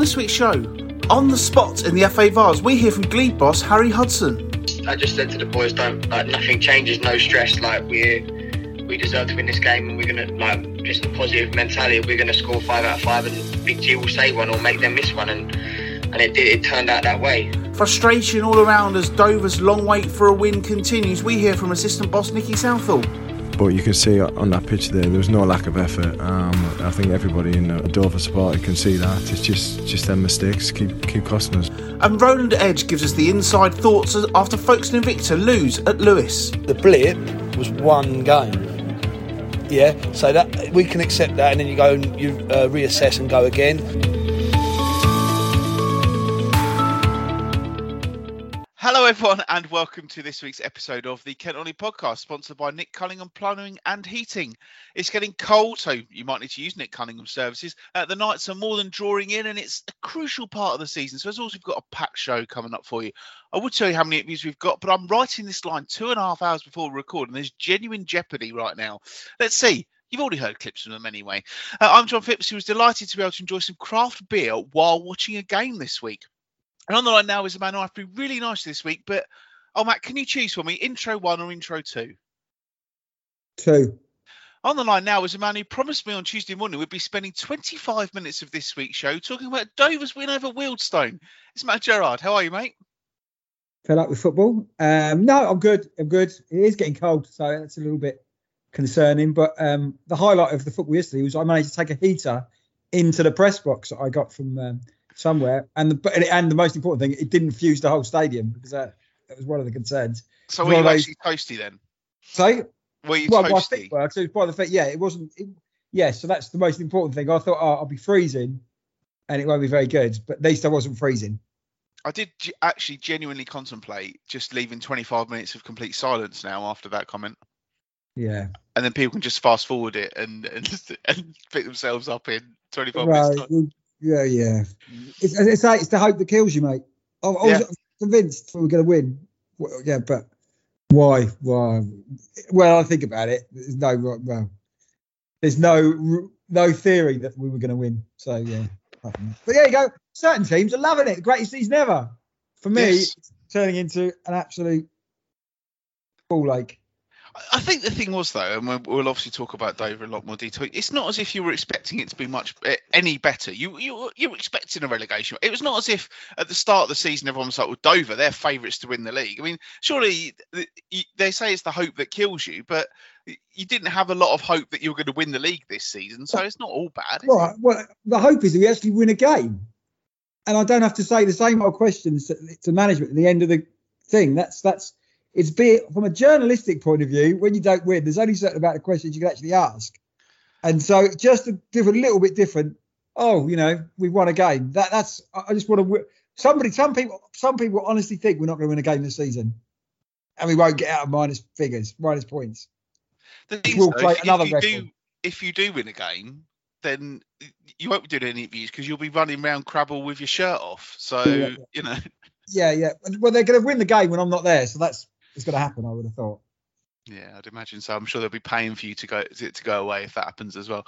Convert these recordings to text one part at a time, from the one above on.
this week's show, on the spot in the FA Vase, we hear from Glebe boss Harry Hudson. I just said to the boys, don't like nothing changes, no stress. Like we we deserve to win this game, and we're gonna like just a positive mentality. We're gonna score five out of five, and Big G will save one or make them miss one, and and it did. It turned out that way. Frustration all around as Dover's long wait for a win continues. We hear from assistant boss Nicky Southall. But you can see on that pitch there, there was no lack of effort. Um, I think everybody in the Dover supporter can see that. It's just just them mistakes keep keep costing us. And Roland Edge gives us the inside thoughts after Folkestone Invicta lose at Lewes. The blip was one game. Yeah, so that we can accept that, and then you go and you uh, reassess and go again. Everyone, and welcome to this week's episode of the Kent Non-League podcast, sponsored by Nick Cunningham Plumbing and Heating. It's getting cold, so you might need to use Nick Cunningham services. Uh, the nights are more than drawing in, and it's a crucial part of the season. So, as always, we've got a packed show coming up for you. I would tell you how many interviews we've got, but I'm writing this line two and a half hours before we record, and there's genuine jeopardy right now. Let's see. You've already heard clips from them anyway. Uh, I'm John Phipps, who was delighted to be able to enjoy some craft beer while watching a game this week. And on the line now is a man who I've been really nice this week. But oh, Matt, can you choose for me intro one or intro two? Two. On the line now is a man who promised me on Tuesday morning we'd be spending 25 minutes of this week's show talking about Dover's win over Wealdstone. It's Matt Gerard. How are you, mate? Fed up with football? Um, no, I'm good. I'm good. It is getting cold, so that's a little bit concerning. But um, the highlight of the football yesterday was I managed to take a heater into the press box that I got from um, somewhere. And the and the most important thing, it didn't fuse the whole stadium because that, that was one of the concerns. So were you actually toasty then? So were you well, toasty? Well, so by the fact, yeah, it wasn't. It, yeah, so that's the most important thing. I thought, oh, I'll be freezing, and it won't be very good. But at least I wasn't freezing. I did g- actually genuinely contemplate just leaving 25 minutes of complete silence now after that comment. Yeah. And then people can just fast forward it and and, and pick themselves up in 25 Right. minutes. Time. Yeah, yeah. Mm-hmm. It's, it's, it's the hope that kills you, mate. I, I was Yeah. convinced we were going to win. Well, yeah, but why? Why? Well, I think about it. There's no well. There's no no theory that we were going to win. So yeah. But there you go. Certain teams are loving it. The greatest season ever. For me, Yes. it's turning into an absolute ball ache. I- think the thing was though, and we'll, obviously talk about Dover in a lot more detail. It's not as if you were expecting it to be much eh, any better. You you you were expecting a relegation. It was not as if at the start of the season everyone was like, "Well, Dover, they're favourites to win the league." I mean, surely they say it's the hope that kills you, but you didn't have a lot of hope that you were going to win the league this season, so it's not all bad. Right. Well, the hope is that we actually win a game, and I don't have to say the same old questions to management at the end of the thing. That's that's it's be from a journalistic point of view. When you don't win, there's only a certain amount of questions you can actually ask, and so just a little bit different. Oh, you know, we won a game. That that's. I just want to. Somebody, some people, some people honestly think we're not going to win a game this season, and we won't get out of minus figures, minus points. The thing We'll is, play if, another if you record. do if you do win a game, then you won't be doing any interviews because you'll be running around Crabble with your shirt off. So Yeah, yeah. you know, Yeah, yeah. Well, they're going to win the game when I'm not there, so that's it's going to happen. I would have thought. yeah, I'd imagine so. I'm sure they'll be paying for you to go to, go away if that happens as well.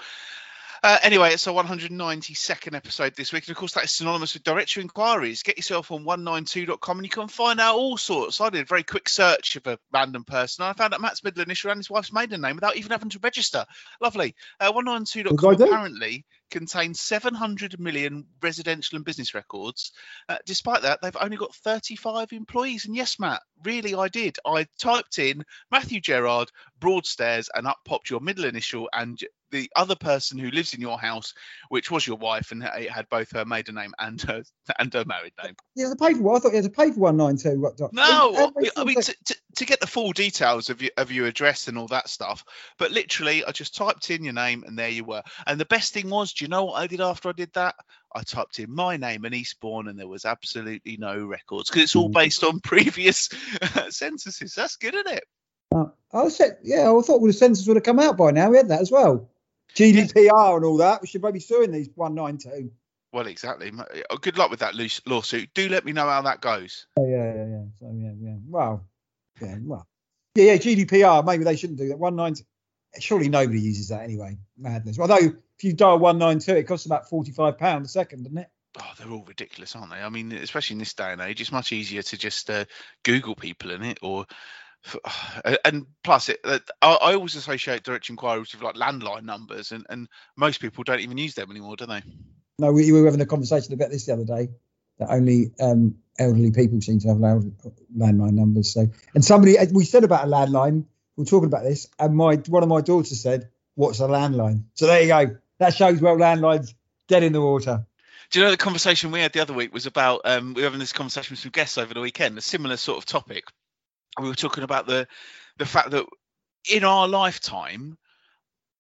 Uh, anyway, it's our 192nd episode this week, and of course that is synonymous with directory inquiries. Get yourself on 192.com and you can find out all sorts. I did a very quick search of a random person, and I found out Matt's middle initial and his wife's maiden name without even having to register. Lovely. Uh, 192.com What did I do? apparently contains 700 million residential and business records. Uh, despite that, they've only got 35 employees. And yes, Matt, really, I did. I typed in Matthew Gerard, Broadstairs, and up popped your middle initial and the other person who lives in your house, which was your wife, and it had both her maiden name and her and her married name. Yeah, the paper one. I thought you had to pay for one nine two. No, I I mean to, to, to get the full details of your of your address and all that stuff. But literally, I just typed in your name, and there you were. And the best thing was, do you know what I did after I did that? I typed in my name and Eastbourne, and there was absolutely no records because it's all Mm. based on previous censuses. That's good, isn't it? I was said, yeah, I thought well, the census would have come out by now. We had that as well. GDPR and all that. We should maybe suing these one nine two. Well, exactly. Uh, Good luck with that lawsuit. Do let me know how that goes. Oh, yeah, yeah, yeah. So yeah, yeah. Well, yeah, well, yeah, yeah. GDPR. Maybe they shouldn't do that. One nine. Surely nobody uses that anyway. Madness. Although if you dial one nine two, it costs about forty five pound a second, doesn't it? oh, they're all ridiculous, aren't they? I mean, especially in this day and age, it's much easier to just uh, Google people in it or. And plus, it, uh, I, I always associate direct inquiries with like landline numbers, and, and most people don't even use them anymore, do they? No, we, we were having a conversation about this the other day that only um, elderly people seem to have loud, landline numbers. So, and somebody we said about a landline. We're talking about this, and my one of my daughters said, "What's a landline?" So there you go. That shows well landlines dead in the water. Do you know the conversation we had the other week was about? Um, we were having this conversation with some guests over the weekend, a similar sort of topic. We were talking about the the fact that in our lifetime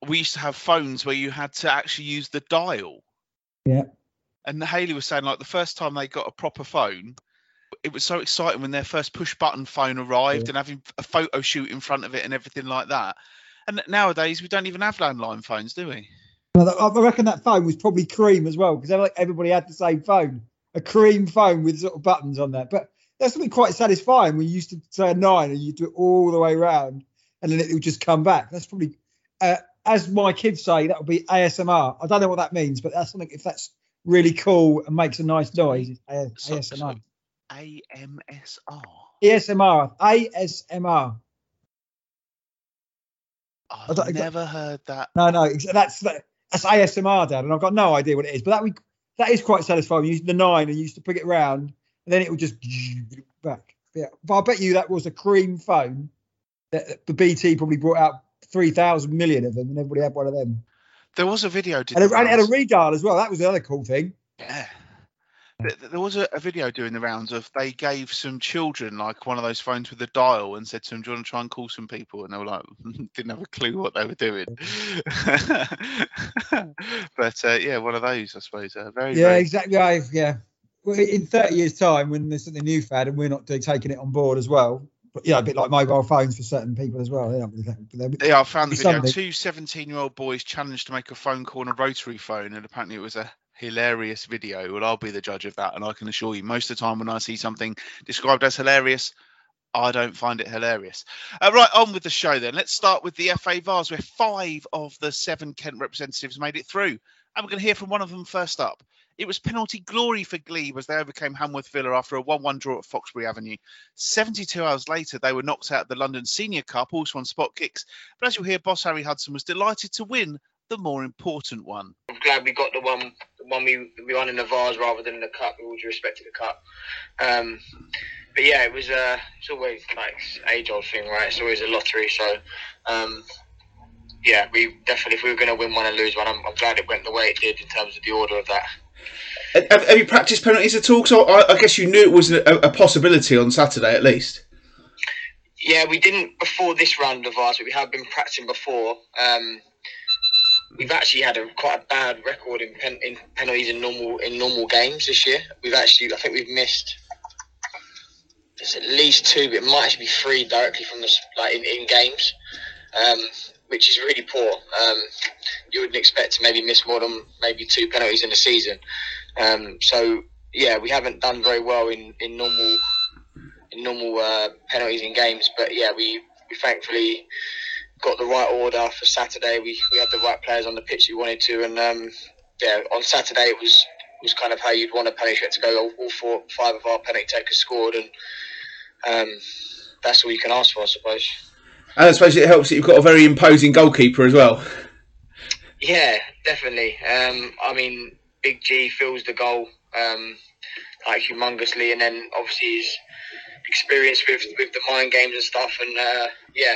we used to have phones where you had to actually use the dial. Yeah. And Haley was saying like the first time they got a proper phone, it was so exciting when their first push button phone arrived Yeah. and having a photo shoot in front of it and everything like that. And nowadays we don't even have landline phones, do we? I reckon that phone was probably cream as well because everybody had the same phone, a cream phone with sort of buttons on that. But that's something quite satisfying when you used to say a nine and you do it all the way around and then it would just come back. That's probably, uh, as my kids say, that would be ASMR. I don't know what that means, but that's something if that's really cool and makes a nice noise. It's A- So- ASMR. AMSR. ASMR. ASMR. I've never heard that. No, no, that's that's ASMR, Dad, and I've got no idea what it is. But that we that is quite satisfying. You use the nine and you used to pick it round, and then it would just back. Yeah, but I bet you that was a cream phone that the BT probably brought out three thousand million of them, and everybody had one of them. There was a video. And it, and it had a redial as well. That was the other cool thing. Yeah. There- There was a, a video doing the rounds of they gave some children like one of those phones with a dial and said to them, "Do you want to try and call some people?" And they were like, didn't have a clue what they were doing. but uh, yeah, one of those, I suppose. Uh, very, Yeah, very exactly. I, yeah. Well, in thirty years' time, when there's something new fad and we're not taking it on board as well, but yeah, a bit like mobile phones for certain people as well. Really, Yeah, I found the video. something. Two 17 year old boys challenged to make a phone call on a rotary phone, and apparently it was a hilarious video. Well, I'll be the judge of that, and I can assure you, most of the time when I see something described as hilarious, I don't find it hilarious. Uh, right, on with the show then. Let's start with the FA Vase, where five of the seven Kent representatives made it through. And we're going to hear from one of them first up. It was penalty glory for Glebe as they overcame Hanworth Villa after a 1 1 draw at Foxbury Avenue. 72 hours later, they were knocked out of the London Senior Cup, also on spot kicks. But as you'll hear, boss Harry Hudson was delighted to win the more important one. I'm glad we got the one the one we we won in the Vase rather than the cup. With all due respect to the cup, um, but yeah, it was uh, it's always like age old thing, right? It's always a lottery. So um, yeah, we definitely if we were going to win one and lose one, I'm, I'm glad it went the way it did in terms of the order of that. Have, have you practiced penalties at all? So I, I guess you knew it was a, a possibility on Saturday at least. Yeah, we didn't before this round of ours, but we have been practicing before. Um, we've actually had a quite a bad record in, pen, in penalties in normal in normal games this year. We've actually, I think we've missed. There's at least two, but it might actually be three directly from the like in, in games, um, which is really poor. Um, you wouldn't expect to maybe miss more than maybe two penalties in a season. Um, so yeah, we haven't done very well in, in normal in normal uh, penalties in games. But yeah, we, we thankfully got the right order for Saturday. We, we had the right players on the pitch we wanted to, and um, yeah, on Saturday it was was kind of how you'd want a penalty to go. All, four, five of our penalty takers scored, and um, that's all you can ask for, I suppose. And I suppose it helps that you've got a very imposing goalkeeper as well. Yeah, definitely. Um, I mean, Big G fills the goal um, like humongously, and then obviously his experience with with the mind games and stuff. And uh, yeah,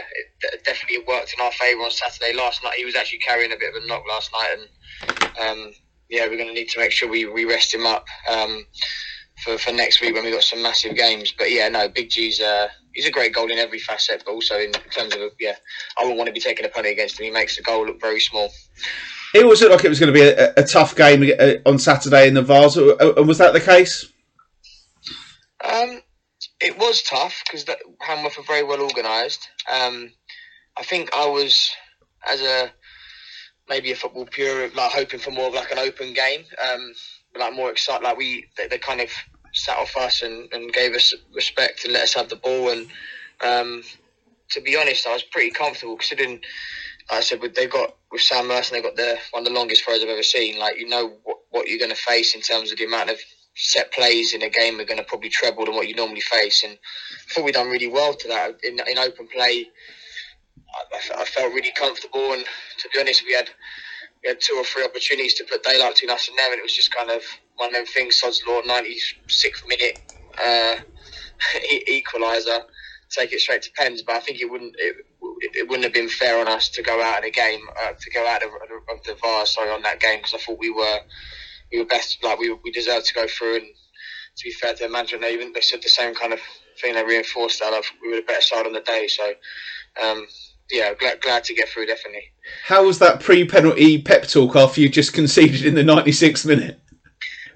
it definitely worked in our favour on Saturday. Last night, he was actually carrying a bit of a knock last night, and um, yeah, we're going to need to make sure we, we rest him up um, for for next week when we have got some massive games. But yeah, no, Big G's. Uh, He's a great goal in every facet, but also in terms of yeah, I wouldn't want to be taking a penalty against him. He makes the goal look very small. It always looked like it was going to be a, a tough game uh, on Saturday in the Vase, uh, and was that the case? Um, it was tough because Hanworth are very well organised. Um, I think I was, as a maybe a football pure, like hoping for more of like an open game, um, like more excited. Like we, they, they kind of sat off us and, and gave us respect and let us have the ball. And um, to be honest, I was pretty comfortable considering. Like I said, they've got with Sam Merson, they've got the one of the longest throws I've ever seen. Like you know what, what you're going to face in terms of the amount of set plays in a game are going to probably treble than what you normally face. And I thought we've done really well to that in, in open play. I, I, felt really comfortable, and to be honest, we had we had two or three opportunities to put daylight between us and them, and it was just kind of one of them things. Sod's Law, 96th minute uh, equaliser, take it straight to pens. But I think it wouldn't it, it wouldn't have been fair on us to go out of the game, uh, to go out of, of the Vase, sorry, on that game because I thought we were we were best, like we we deserved to go through. And to be fair to the management, they even they said the same kind of thing. They reinforced that of we were the better side on the day. So. Um, yeah, glad, glad to get through, definitely. How was that pre penalty pep talk after you just conceded in the 96th minute?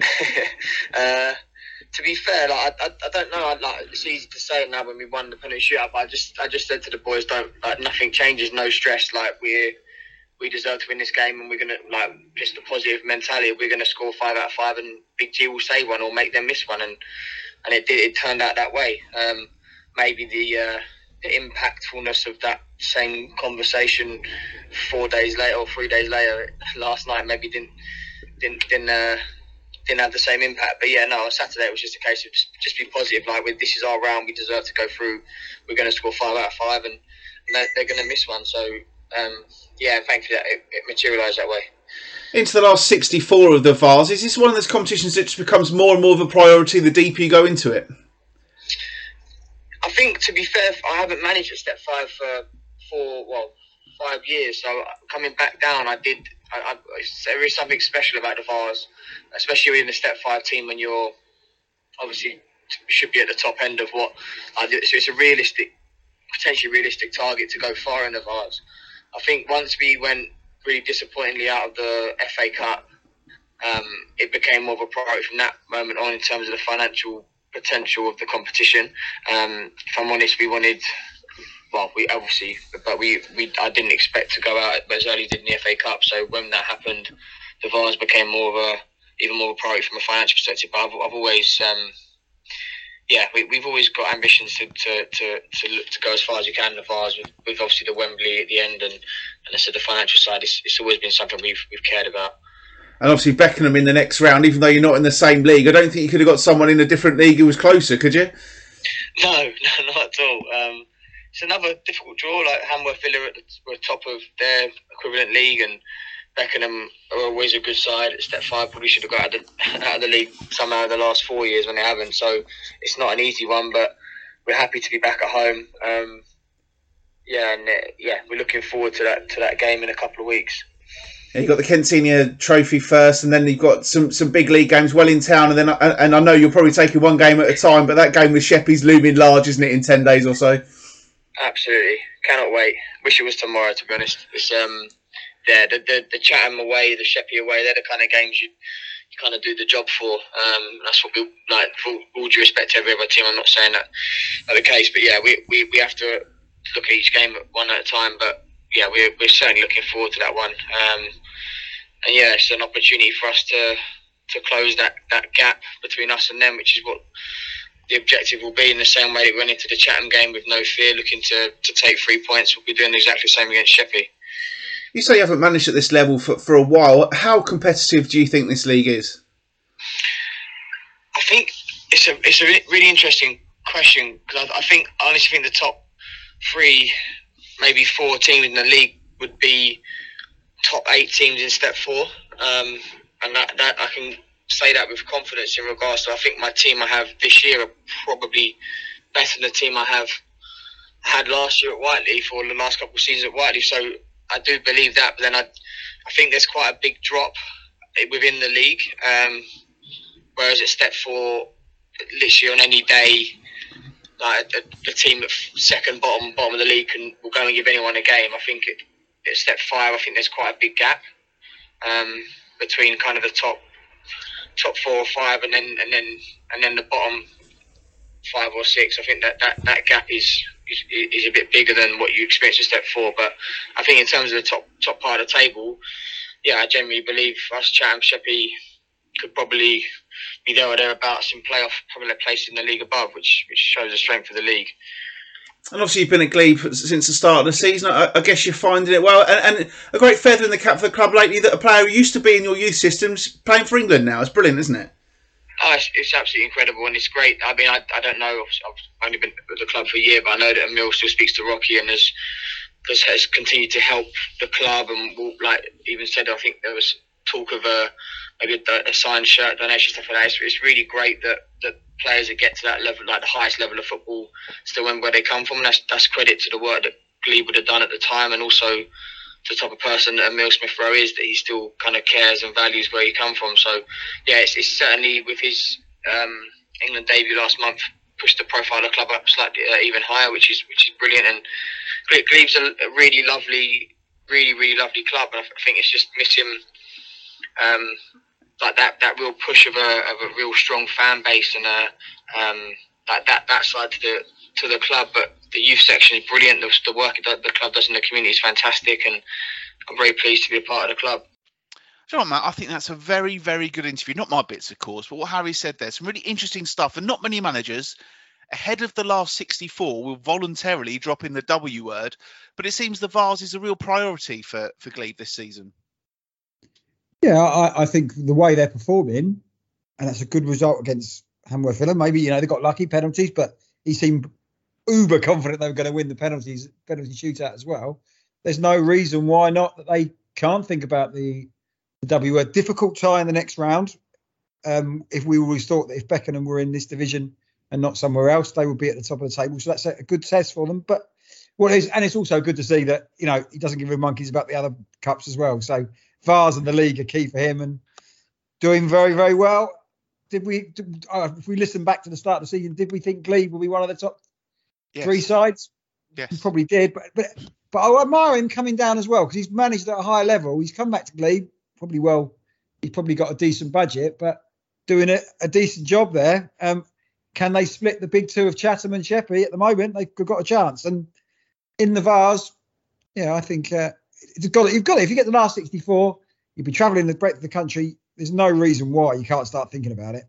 uh, to be fair, like, I, I, I don't know. I, like, it's easy to say it now when we won the penalty shootout, but I just I just said to the boys, don't like, nothing changes, no stress. Like we we deserve to win this game, and we're gonna like just a positive mentality. We're gonna score five out of five, and Big G will save one or make them miss one, and and it did. It turned out that way. Um, maybe the uh, the impactfulness of that same conversation four days later or three days later last night maybe didn't didn't didn't, uh, didn't have the same impact. But yeah, no, on Saturday it was just a case of just, just be positive. Like, with this is our round, we deserve to go through. We're going to score five out of five, and they're, they're going to miss one. So um, yeah, thankfully that it, it materialised that way. Into the last 64 of the Vase, is this one of those competitions that just becomes more and more of a priority the deeper you go into it? I think, to be fair, I haven't managed at step five for for well five years. So coming back down, I did. I, I, there is something special about the Vase, especially in the step five team when you're obviously should be at the top end of what. I do. So it's a realistic, potentially realistic target to go far in the Vase. I think once we went really disappointingly out of the FA Cup, um, it became more of a priority from that moment on in terms of the financial potential of the competition. Um, if I'm honest, we wanted. Well, we obviously, but we, we I didn't expect to go out as early as did in the FA Cup. So when that happened, the Vase became more of a even more of a priority from a financial perspective. But I've, I've always, um, yeah, we, we've always got ambitions to to, to, to, to go as far as you can in the Vase with, with obviously the Wembley at the end and and I said the financial side. It's, it's always been something we've we've cared about and obviously Beckenham in the next round, even though you're not in the same league. I don't think you could have got someone in a different league who was closer, could you? No, no, not at all. Um, it's another difficult draw. Like Hanworth Villa at the, were top of their equivalent league, and Beckenham are always a good side. Step five, probably should have got out of, the, out of the league somehow in the last four years when they haven't. So it's not an easy one, but we're happy to be back at home. Um, yeah, and uh, yeah, we're looking forward to that to that game in a couple of weeks. You've got the Kent Senior Trophy first, and then you've got some, some big league games well in town. And then and I know you're probably taking one game at a time, but that game with Sheppey's looming large, isn't it, in ten days or so? Absolutely, cannot wait. Wish it was tomorrow. To be honest, it's um, yeah, the the, the Chatham away, the Sheppey away, they're the kind of games you you kind of do the job for. Um, that's what we like. For all due respect to every other team, I'm not saying that are the case, but yeah, we, we, we have to look at each game one at a time. But yeah, we're, we're certainly looking forward to that one. Um, and yeah, it's an opportunity for us to to close that, that gap between us and them, which is what the objective will be. In the same way that we went into the Chatham game with no fear, looking to, to take three points, we'll be doing exactly the same against Sheppey. You say you haven't managed at this level for, for a while. How competitive do you think this league is? I think it's a it's a really interesting question because I, I think I honestly think the top three, maybe four teams in the league would be top eight teams in step four, um, and that, that I can say that with confidence in regards to I think my team I have this year are probably better than the team I have had last year at Whiteley or the last couple of seasons at Whiteley. So I do believe that, but then I I think there's quite a big drop within the league. Um, whereas at step four, literally on any day, like the, team at second bottom bottom of the league can will go and give anyone a game. I think it, at step five, I think there's quite a big gap um, between kind of the top top four or five, and then and then and then the bottom five or six. I think that that, that gap is, is is a bit bigger than what you experience at step four. But I think in terms of the top top part of the table, yeah, I generally believe us Chatham could probably be there or thereabouts in playoff, probably a place in the league above, which which shows the strength of the league. And obviously you've been at Glebe since the start of the season. I, I guess you're finding it well, and, and, a great feather in the cap for the club lately that a player who used to be in your youth systems playing for England now. It's brilliant, isn't it? Oh, it's, it's, absolutely incredible and it's great. I mean, I, I don't know. I've only been with the club for a year, but I know that Emil still speaks to Rocky and has, has, has continued to help the club and will, like even said, I think there was talk of a maybe a, signed shirt donation stuff like that. It's, it's really great that that players that get to that level, like the highest level of football, still remember where they come from. And that's that's credit to the work that Glebe would have done at the time, and also to the type of person that Emil Smith Rowe is, that he still kind of cares and values where he come from. So, yeah, it's, it's certainly with his um, England debut last month pushed the profile of the club up slightly uh, even higher, which is which is brilliant. And Glebe's a, a really lovely, really really lovely club, and I think it's just missing um, like that that real push of a of a real strong fan base and a um, that that that side to the to the club. But the youth section is brilliant. The, the work that the club does in the community is fantastic, and I'm very pleased to be a part of the club. John, Matt, I think that's a very, very good interview. Not my bits, of course, but what Harry said there. Some really interesting stuff, and not many managers ahead of the last 64 will voluntarily drop in the W word, but it seems the Vase is a real priority for, for Glebe this season. Yeah, I, I, think the way they're performing, and that's a good result against Hanworth Villa. Maybe you know they got lucky penalties, but he seemed uber confident they were going to win the penalties penalty shootout as well. There's no reason why not that they can't think about the, the W. Difficult tie in the next round. Um, if we always thought that if Beckenham were in this division and not somewhere else, they would be at the top of the table. So that's a, a good test for them. But what is and it's also good to see that you know he doesn't give a monkeys about the other cups as well. So Vase and the league are key for him and doing very, very well. Did we, did, uh, if we listen back to the start of the season, did we think Glebe would be one of the top yes. three sides? Yes. We probably did, but but but I admire him coming down as well because he's managed at a high level. He's come back to Glebe probably well. He's probably got a decent budget, but doing a, a decent job there. Um, can they split the big two of Chatham and Sheppey at the moment? They've got a chance. And in the Vase, yeah, I think uh, you've got it. You've got it. If you get the last 64, you'll be travelling the breadth of the country. There's no reason why you can't start thinking about it.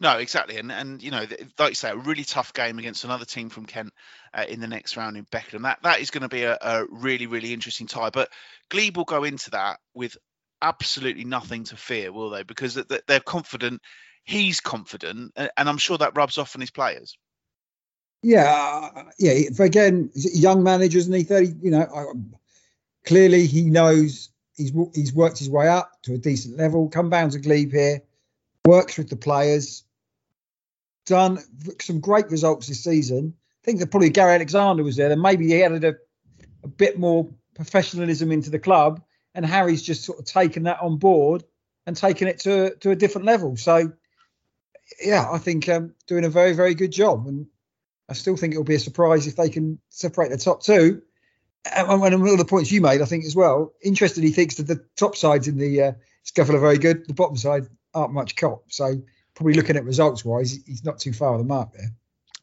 No, exactly, and and you know, like you say, a really tough game against another team from Kent uh, in the next round in Beckenham. That that is going to be a, a, really really interesting tie. But Glebe will go into that with absolutely nothing to fear, will they? Because they're confident. He's confident, and I'm sure that rubs off on his players. Yeah, uh, yeah. Again, young managers, and he thirty. You know, clearly he knows he's he's worked his way up to a decent level. Come down to Glebe here, works with the players, done some great results this season. I think that probably Gary Alexander was there. Then maybe he added a, a bit more professionalism into the club, and Harry's just sort of taken that on board and taken it to to a different level. So, yeah, I think um, doing a very very good job, and I still think it'll be a surprise if they can separate the top two and, one of the points you made, I think as well, Interestingly, He thinks that the top sides in the uh, SCEFL are very good. The bottom side aren't much cop. So probably looking at results wise, he's not too far of the mark there.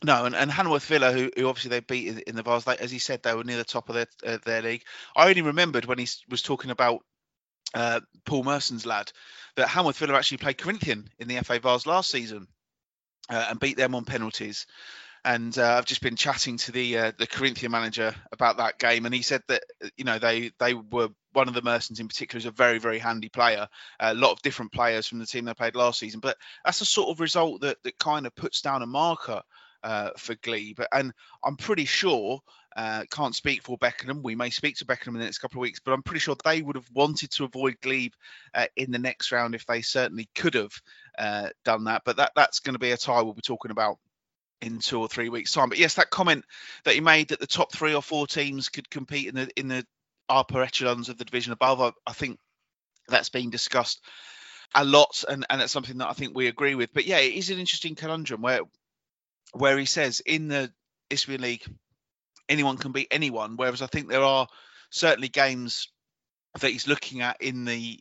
No, and, and Hanworth Villa, who, who obviously they beat in, in the Vase, as he said, they were near the top of their uh, their league. I only remembered when he was talking about uh, Paul Merson's lad that Hanworth Villa actually played Corinthian in the FA Vase last season uh, and beat them on penalties and uh, I've just been chatting to the uh, the Corinthian manager about that game, and he said that you know they they were one of the Mersons in particular is a very very handy player. a lot of different players from the team they played last season, but that's a sort of result that that kind of puts down a marker uh, for Glebe, and I'm pretty sure. Uh, can't speak for Beckenham. We may speak to Beckenham in the next couple of weeks, but I'm pretty sure they would have wanted to avoid Glebe uh, in the next round if they certainly could have uh, done that. But that that's going to be a tie we'll be talking about in two or three weeks' time. But yes, that comment that he made that the top three or four teams could compete in the in the upper echelons of the division above, I, I think that's being discussed a lot, and and that's something that I think we agree with. But yeah, it is an interesting conundrum where where he says in the Isthmian League anyone can beat anyone, whereas I think there are certainly games that he's looking at in the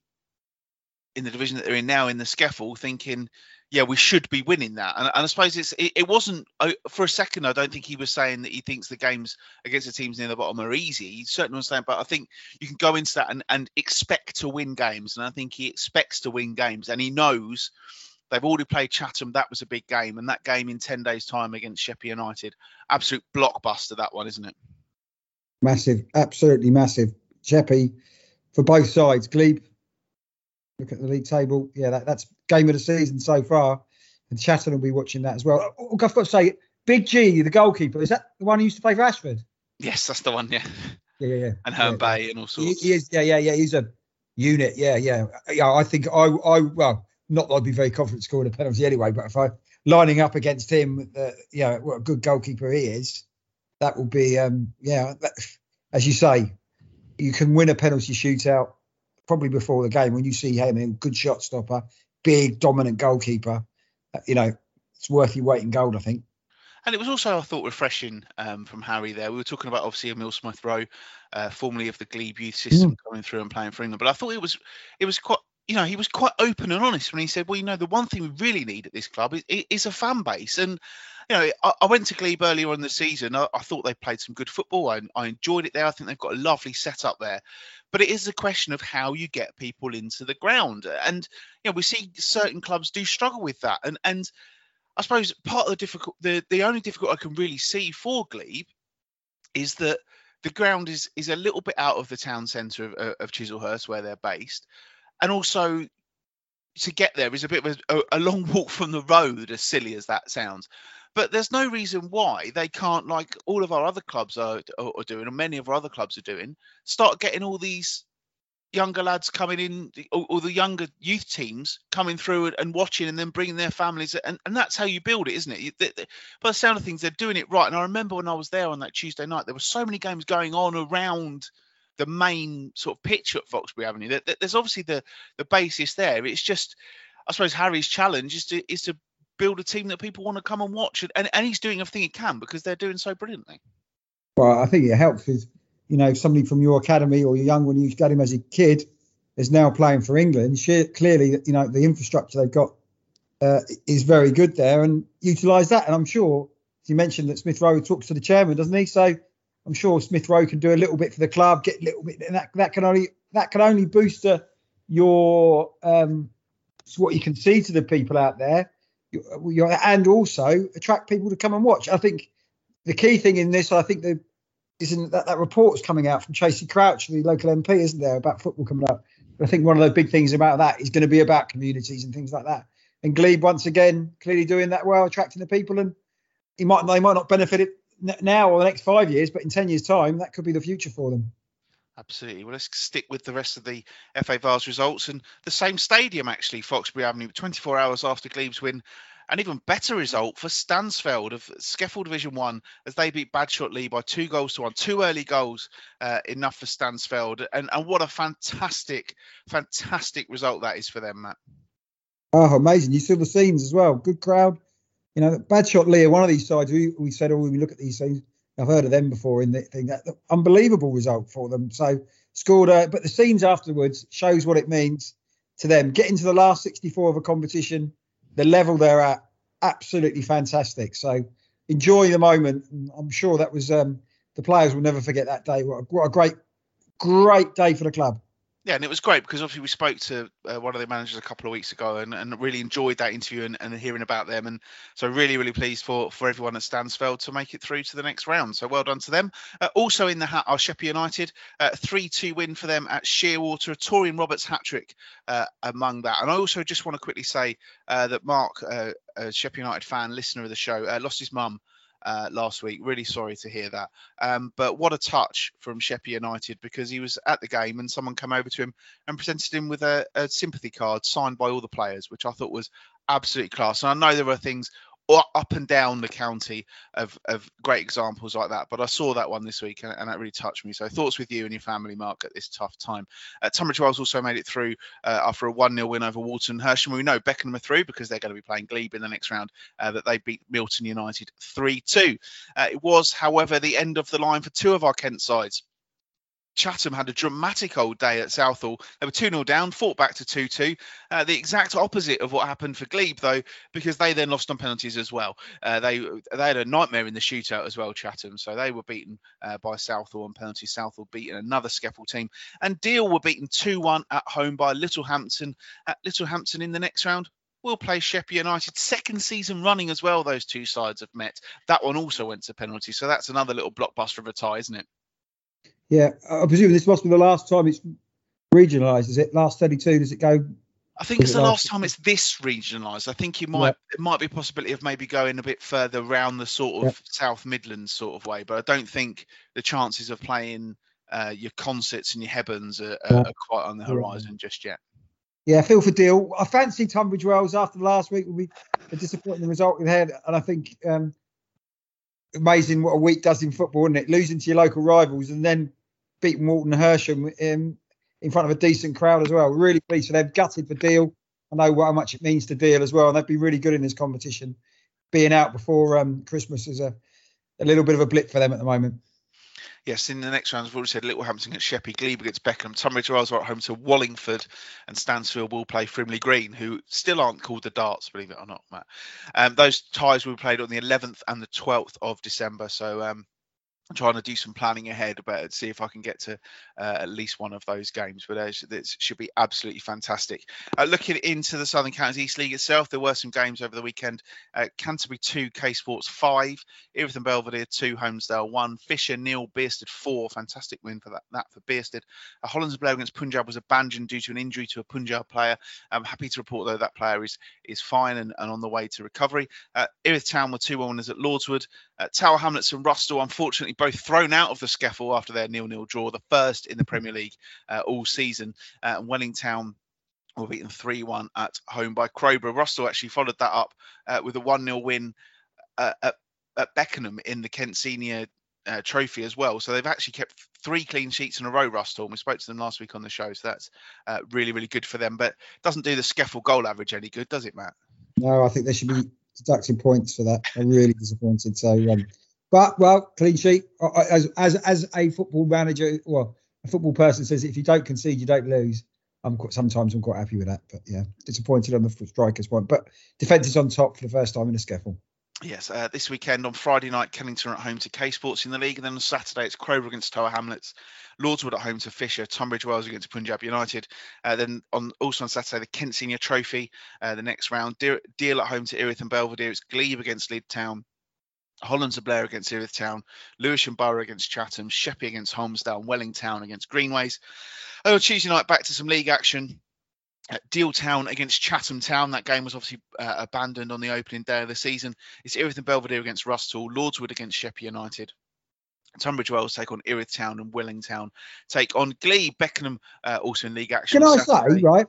in the division that they're in now in the SCEFL, thinking yeah, we should be winning that. And, and I suppose it's it, it, wasn't for a second. I don't think he was saying that he thinks the games against the teams near the bottom are easy. He certainly was saying, but I think you can go into that and, and expect to win games. And I think he expects to win games, and he knows They've already played Chatham. That was a big game, and that game in ten days' time against Sheppey United, absolute blockbuster. That one, isn't it? Massive, absolutely massive. Sheppey for both sides. Glebe, look at the league table. Yeah, that, that's game of the season so far. And Chatham will be watching that as well. Oh, I've got to say, Big G, the goalkeeper, is that the one who used to play for Ashford? Yes, that's the one. Yeah. Yeah, yeah, yeah. And Herne yeah. Bay and all He, sorts. he is, yeah, yeah, yeah. He's a unit. Yeah, yeah, yeah. I think I, I, well, not that I'd be very confident scoring a penalty anyway, but if I lining up against him, uh, yeah, what a good goalkeeper he is, that will be, um, yeah, that, as you say, you can win a penalty shootout probably before the game when you see him in good shot stopper, big dominant goalkeeper. uh, You know, it's worth your weight in gold, I think. And it was also, I thought, refreshing um, from Harry there. We were talking about obviously Emil Smith Rowe, uh, formerly of the Glebe youth system, coming through and playing for England. But I thought it was, it was quite, you know, he was quite open and honest when he said, "Well, you know, the one thing we really need at this club is, is a fan base." And you know, I, I went to Glebe earlier in the season. I, I thought they played some good football. I, I enjoyed it there. I think they've got a lovely setup there. But it is a question of how you get people into the ground. And you know, we see certain clubs do struggle with that. And and I suppose part of the difficult, the the only difficult I can really see for Glebe is that the ground is is a little bit out of the town centre of, of Chislehurst where they're based, and also to get there is a bit of a, a long walk from the road, as silly as that sounds. But there's no reason why they can't, like all of our other clubs are, are, are doing, and many of our other clubs are doing, start getting all these younger lads coming in, or, or the younger youth teams coming through and, and watching, and then bringing their families, and, and that's how you build it, isn't it? You, the, the, by the sound of things, they're doing it right. And I remember when I was there on that Tuesday night, there were so many games going on around the main sort of pitch at Foxbury Avenue. There- there- There's obviously the the basis there. It's just, I suppose, Harry's challenge is to is to build a team that people want to come and watch, and, and, and he's doing everything he can because they're doing so brilliantly. Well, I think it helps with, you know, somebody from your academy or your young when you got him as a kid is now playing for England. She, clearly, you know, the infrastructure they've got uh, is very good there and utilise that. And I'm sure, you mentioned, that Smith Rowe talks to the chairman, doesn't he? So I'm sure Smith Rowe can do a little bit for the club, get a little bit, and that, that can only that can only boost uh, your um, what you can see to the people out there, and also attract people to come and watch. I think the key thing in this, I think, the isn't that that report's coming out from Tracey Crouch, the local MP, isn't there, about football coming up? I think one of the big things about that is going to be about communities and things like that. And Glebe once again clearly doing that well, attracting the people, and he might they might not benefit it now or the next five years, but in ten years' time, that could be the future for them. Absolutely. Well, let's stick with the rest of the FA Vase results and the same stadium actually, Foxbury Avenue, 24 hours after Glebe's win. An even better result for Stansfeld of SCEFL Division One as they beat Badshot Lee by two goals to one. Two early goals, uh, enough for Stansfeld, and and what a fantastic, fantastic result that is for them, Matt. Oh, amazing! You saw the scenes as well. Good crowd. You know, Badshot Lee are one of these sides. We we said, oh, when we look at these things, I've heard of them before in the thing. That unbelievable result for them. So scored, a, but the scenes afterwards shows what it means to them. Getting to the last 64 of a competition, the level they're at, absolutely fantastic. So enjoy the moment. I'm sure that was um, the players will never forget that day. What a, what a great, great day for the club. Yeah, and it was great because obviously we spoke to uh, one of the managers a couple of weeks ago and, and really enjoyed that interview and, and hearing about them. And so really, really pleased for, for everyone at Stansfeld to make it through to the next round. So well done to them. Uh, also in the hat are Sheppey United, uh, 3-2 win for them at Shearwater, a Torian Roberts hat-trick uh, among that. And I also just want to quickly say uh, that Mark, uh, a Sheppey United fan, listener of the show, uh, lost his mum uh, last week. Really sorry to hear that. Um, but what a touch from Sheppey United because he was at the game and someone came over to him and presented him with a, a sympathy card signed by all the players, which I thought was absolutely class. And I know there were things up and down the county of, of great examples like that. But I saw that one this week and, and that really touched me. So thoughts with you and your family, Mark, at this tough time. Uh, Tunbridge Wells also made it through uh, after a 1 0 win over Walton Hersham. We know Beckenham are through because they're going to be playing Glebe in the next round, uh, that they beat Milton United 3 2. Uh, it was, however, the end of the line for two of our Kent sides. Chatham had a dramatic old day at Southall. They were 2 0 down, fought back to 2 2. Uh, the exact opposite of what happened for Glebe, though, because they then lost on penalties as well. Uh, they they had a nightmare in the shootout as well, Chatham. So they were beaten uh, by Southall on penalties. Southall beaten another SCEFL team. And Deal were beaten 2 1 at home by Littlehampton. At Littlehampton in the next round, we'll play Sheppey United. Second season running as well, those two sides have met. That one also went to penalty. So that's another little blockbuster of a tie, isn't it? Yeah, I presume this must be the last time it's regionalised. Is it last 32? Does it go? I think it's the last- time it's this regionalised. I think you might it might be a possibility of maybe going a bit further around the sort of South Midlands sort of way, but I don't think the chances of playing uh, your Consetts and your Hebburns are, are, Yeah. are quite on the Yeah. horizon just yet. Yeah, feel for deal. I fancy Tunbridge Wells after last week will be a disappointing result we had, and I think um, amazing what a week does in football, isn't it? Losing to your local rivals and then beating Walton Hersham in, in front of a decent crowd as well. Really pleased for them. Gutted for Deal. I know how much it means to Deal as well, and they'd be really good in this competition. Being out before um, Christmas is a, a little bit of a blip for them at the moment. Yes, in the next round, we've already said Littlehampton against Sheppey, Glebe against Beckenham, Tunbridge Wells are at home to Wallingford, and Stansfeld will play Frimley Green, who still aren't called the Darts, believe it or not, Matt. Um, those ties will be played on the 11th and the 12th of December. So um, trying to do some planning ahead about see if I can get to uh, at least one of those games. But this should be absolutely fantastic. Uh, looking into the Southern Counties East League itself, there were some games over the weekend. Canterbury 2, K Sports 5, Erith and Belvedere 2, Holmesdale 1, Fisher Neil, Bearsted 4. Fantastic win for that, that for Bearsted. Uh, Hollands and Blair against Punjab was abandoned due to an injury to a Punjab player. I'm happy to report, though, that player is is fine and, and on the way to recovery. Uh, Erith Town were 2 1 winners at Lordswood. Uh, Tower Hamlets and Rusthall, unfortunately, both thrown out of the SCEFL after their nil-nil draw, the first in the Premier League uh, all season. Uh, and Wellington were beaten 3-1 at home by Crowborough. Rusthall actually followed that up uh, with a 1-0 win uh, at, at Beckenham in the Kent Senior uh, Trophy as well. So they've actually kept three clean sheets in a row, Rusthall. And we spoke to them last week on the show, so that's uh, really, really good for them. But doesn't do the SCEFL goal average any good, does it, Matt? No, I think they should be deducting points for that. I'm really disappointed. So, um, but well, clean sheet. I- I- As as as a football manager, well, a football person says, if you don't concede, you don't lose. I'm quite, sometimes I'm quite happy with that, but yeah, disappointed on the strikers one. But defence is on top for the first time in a SCEFL. Yes, uh, this weekend on Friday night, Kennington at home to K Sports in the league, and then on Saturday it's Crowborough against Tower Hamlets, Lordswood at home to Fisher, Tunbridge Wells against Punjab United. Uh, then on also on Saturday the Kent Senior Trophy, uh, the next round, Deal, Deal at home to Erith and Belvedere. It's Glebe against Lydd Town. Hollands and Blair against Erith Town, Lewisham Borough against Chatham, Sheppey against Holmesdale, Wellington against Greenways. Oh, Tuesday night back to some league action. Uh, Deal Town against Chatham Town. That game was obviously uh, abandoned on the opening day of the season. It's Erith and Belvedere against Rusthall, Lordswood against Sheppey United. Tunbridge Wells take on Erith Town and Wellington take on Glebe. Beckenham uh, also in league action. Can I Saturday. say right?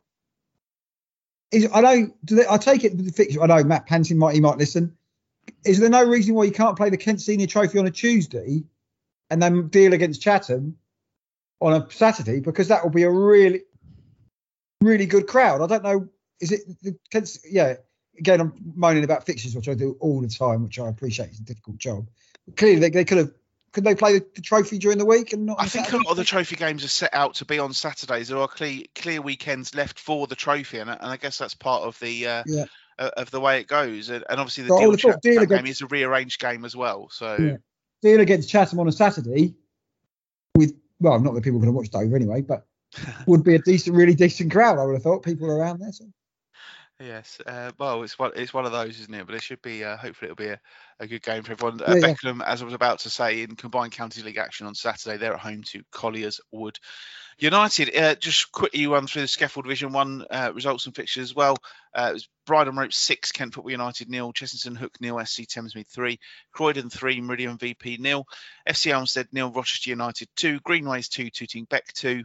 Is I know. Do they, I take it with the fixture. I know Matt Panting might he might listen. Is there no reason why you can't play the Kent Senior Trophy on a Tuesday, and then deal against Chatham on a Saturday? Because that will be a really, really good crowd. I don't know. Is it the Kent? Yeah. Again, I'm moaning about fixtures, which I do all the time, which I appreciate. It's a difficult job. Clearly, they, they could have. Could they play the, trophy during the week and not? I think a lot of the trophy games are set out to be on Saturdays. There are clear, clear weekends left for the trophy, and, and I guess that's part of the uh, Yeah. Of the way it goes. And, and obviously, the But deal, would've deal that game against- is a rearranged game as well. So Yeah. deal against Chatham on a Saturday with well, not that people are going to watch Dover anyway, but would be a decent, really decent crowd. I would have thought people around there. So. Yes, uh, well, it's one it's one of those, isn't it? But it should be. Uh, hopefully, it'll be a, a good game for everyone. Uh, Yeah, yeah. As I was about to say, in combined county league action on Saturday, they're at home to Colliers Wood United. Uh, just quickly run through the SCEFL Division One uh, results and fixtures as well. Uh, it was Bridon Rope six, Kent Football United nil, Chessington Hook nil, SC Thamesmead three, Croydon three, Meridian VP nil, FC Elmstead nil, Rochester United two, Greenways two, Tooting Bec two.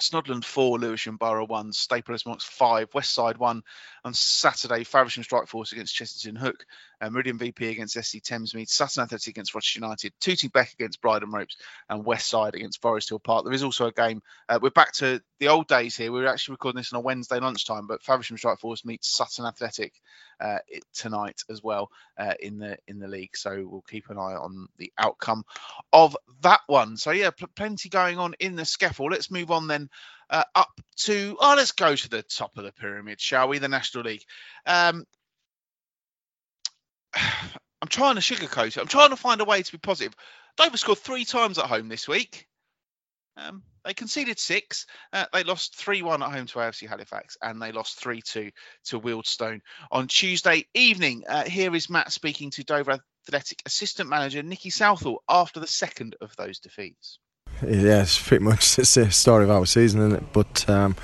Snodland 4, Lewisham Borough 1, Staple Monks 5, Westside 1 on Saturday, Faversham Strike Force against Chessington Hook, uh, Meridian VP against SC Thamesmead, Sutton Athletic against Rochester United, Tooting Bec against Bridon Ropes, and West Side against Forest Hill Park. There is also a game, uh, we're back to the old days here. We were actually recording this on a Wednesday lunchtime, but Faversham Strike Force meets Sutton Athletic uh, tonight as well uh, in the in the league. So we'll keep an eye on the outcome of that one. So yeah, pl- plenty going on in the SCEFL. Let's move on then uh, up to oh, let's go to the top of the pyramid, shall we? The National League. Um, I'm trying to sugarcoat it. I'm trying to find a way to be positive. Dover scored three times at home this week. Um, They conceded six. Uh, they lost 3 1 at home to AFC Halifax and they lost 3 2 to Wealdstone on Tuesday evening. Uh, here is Matt speaking to Dover Athletic assistant manager Nicky Southall after the second of those defeats. Yeah, it's pretty much it's the story of our season, isn't it? But um,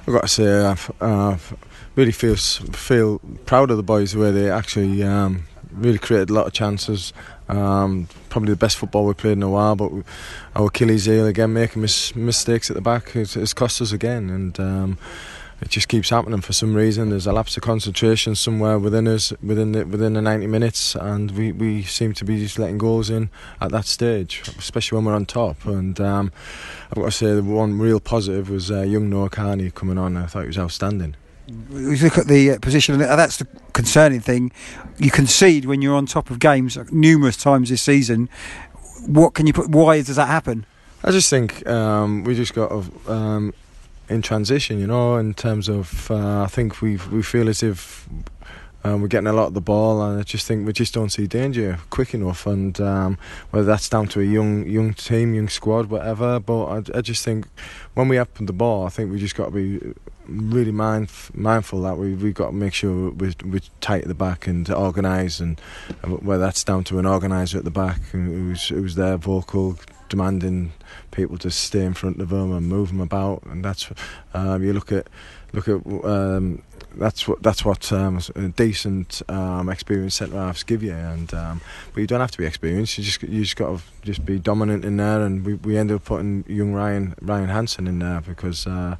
I've got to say, I've really feel feel proud of the boys where they actually um, really created a lot of chances. Um, probably the best football we played in a while, but our Achilles heel again, making mis- mistakes at the back, has cost us again, and um, it just keeps happening for some reason. There's a lapse of concentration somewhere within us, within the, within the 90 minutes, and we, we seem to be just letting goals in at that stage, especially when we're on top. And um, I've got to say, the one real positive was uh, young Noah Carney coming on. I thought he was outstanding. We look at the uh, position, that's the concerning thing. You concede when you're on top of games numerous times this season. What can you put? Why does that happen? I just think um, we just got um, in transition, you know, in terms of uh, I think we we feel as if um, we're getting a lot of the ball, and I just think we just don't see danger quick enough. And um, whether that's down to a young young team, young squad, whatever. But I, I just think when we have the ball, I think we just got to be really mind, mindful that we we got to make sure we're, we're tight at the back and organised, and whether that's down to an organiser at the back who's who's there vocal, demanding people to stay in front of them and move them about, and that's um, you look at look at um, that's what that's what um, decent um, experienced centre halves give you, and um, but you don't have to be experienced. You just you just got to just be dominant in there, and we, we ended up putting young Ryan Ryan Hansen in there because uh,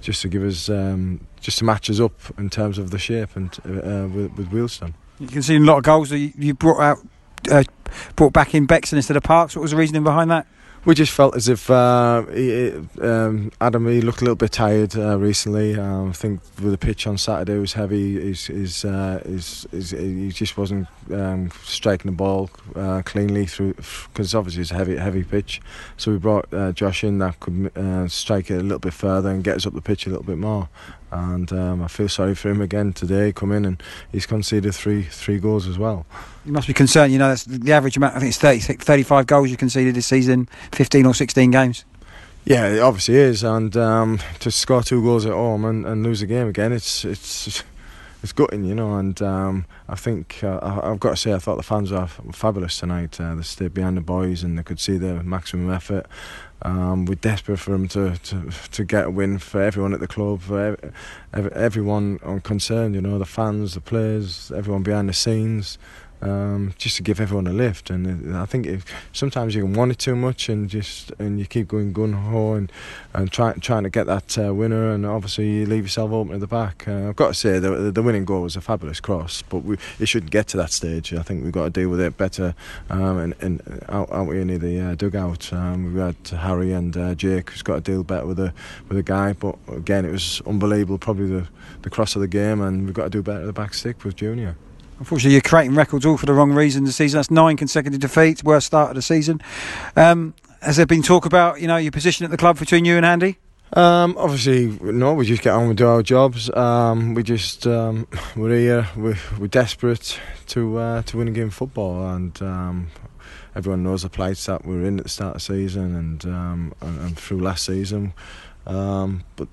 just to give us um, just to match us up in terms of the shape and uh, with, with Wealdstone. You can see a lot of goals that you brought out, uh, brought back in Bexon instead of Parks. What was the reasoning behind that? We just felt as if uh, he, um, Adam he looked a little bit tired uh, recently. Um, I think with the pitch on Saturday was heavy. He's, he's, uh, he's, he's, he just wasn't um, striking the ball uh, cleanly through because obviously it's a heavy heavy pitch. So we brought uh, Josh in that could uh, strike it a little bit further and get us up the pitch a little bit more. And um, I feel sorry for him again today. Come in and he's conceded three three goals as well. You must be concerned. You know that's the average amount. I think it's 30, 35 goals you conceded this season, fifteen or sixteen games. Yeah, it obviously is, and um, to score two goals at home and, and lose a game again, it's it's it's gutting, you know. And um, I think uh, I, have got to say, I thought the fans were fabulous tonight. Uh, they stayed behind the boys and they could see the maximum effort. Um, we're desperate for them to, to to get a win for everyone at the club, for ev- everyone concerned. You know, the fans, the players, everyone behind the scenes um, just to give everyone a lift. And I think if, sometimes you can want it too much and just and you keep going gun ho and and try, trying to get that uh, winner, and obviously you leave yourself open at the back. Uh, I've got to say the the winning goal was a fabulous cross, but we, it shouldn't get to that stage. I think we've got to deal with it better. Um, and, and out, out in the uh, dugout, um, we had Harry and uh, Jake who's got to deal better with the with the guy. But again, it was unbelievable. Probably the the cross of the game, and we've got to do better at the back stick with Junior. Unfortunately, you're creating records all for the wrong reason this season. That's nine consecutive defeats, worst start of the season. Um, has there been talk about you know your position at the club between you and Andy? Um, obviously, no. We just get on and do our jobs. Um, we just um, we're here. We're, we're desperate to uh, to win a game of football, and um, everyone knows the plights that we're in at the start of the season and um, and, and, through last season. Um, but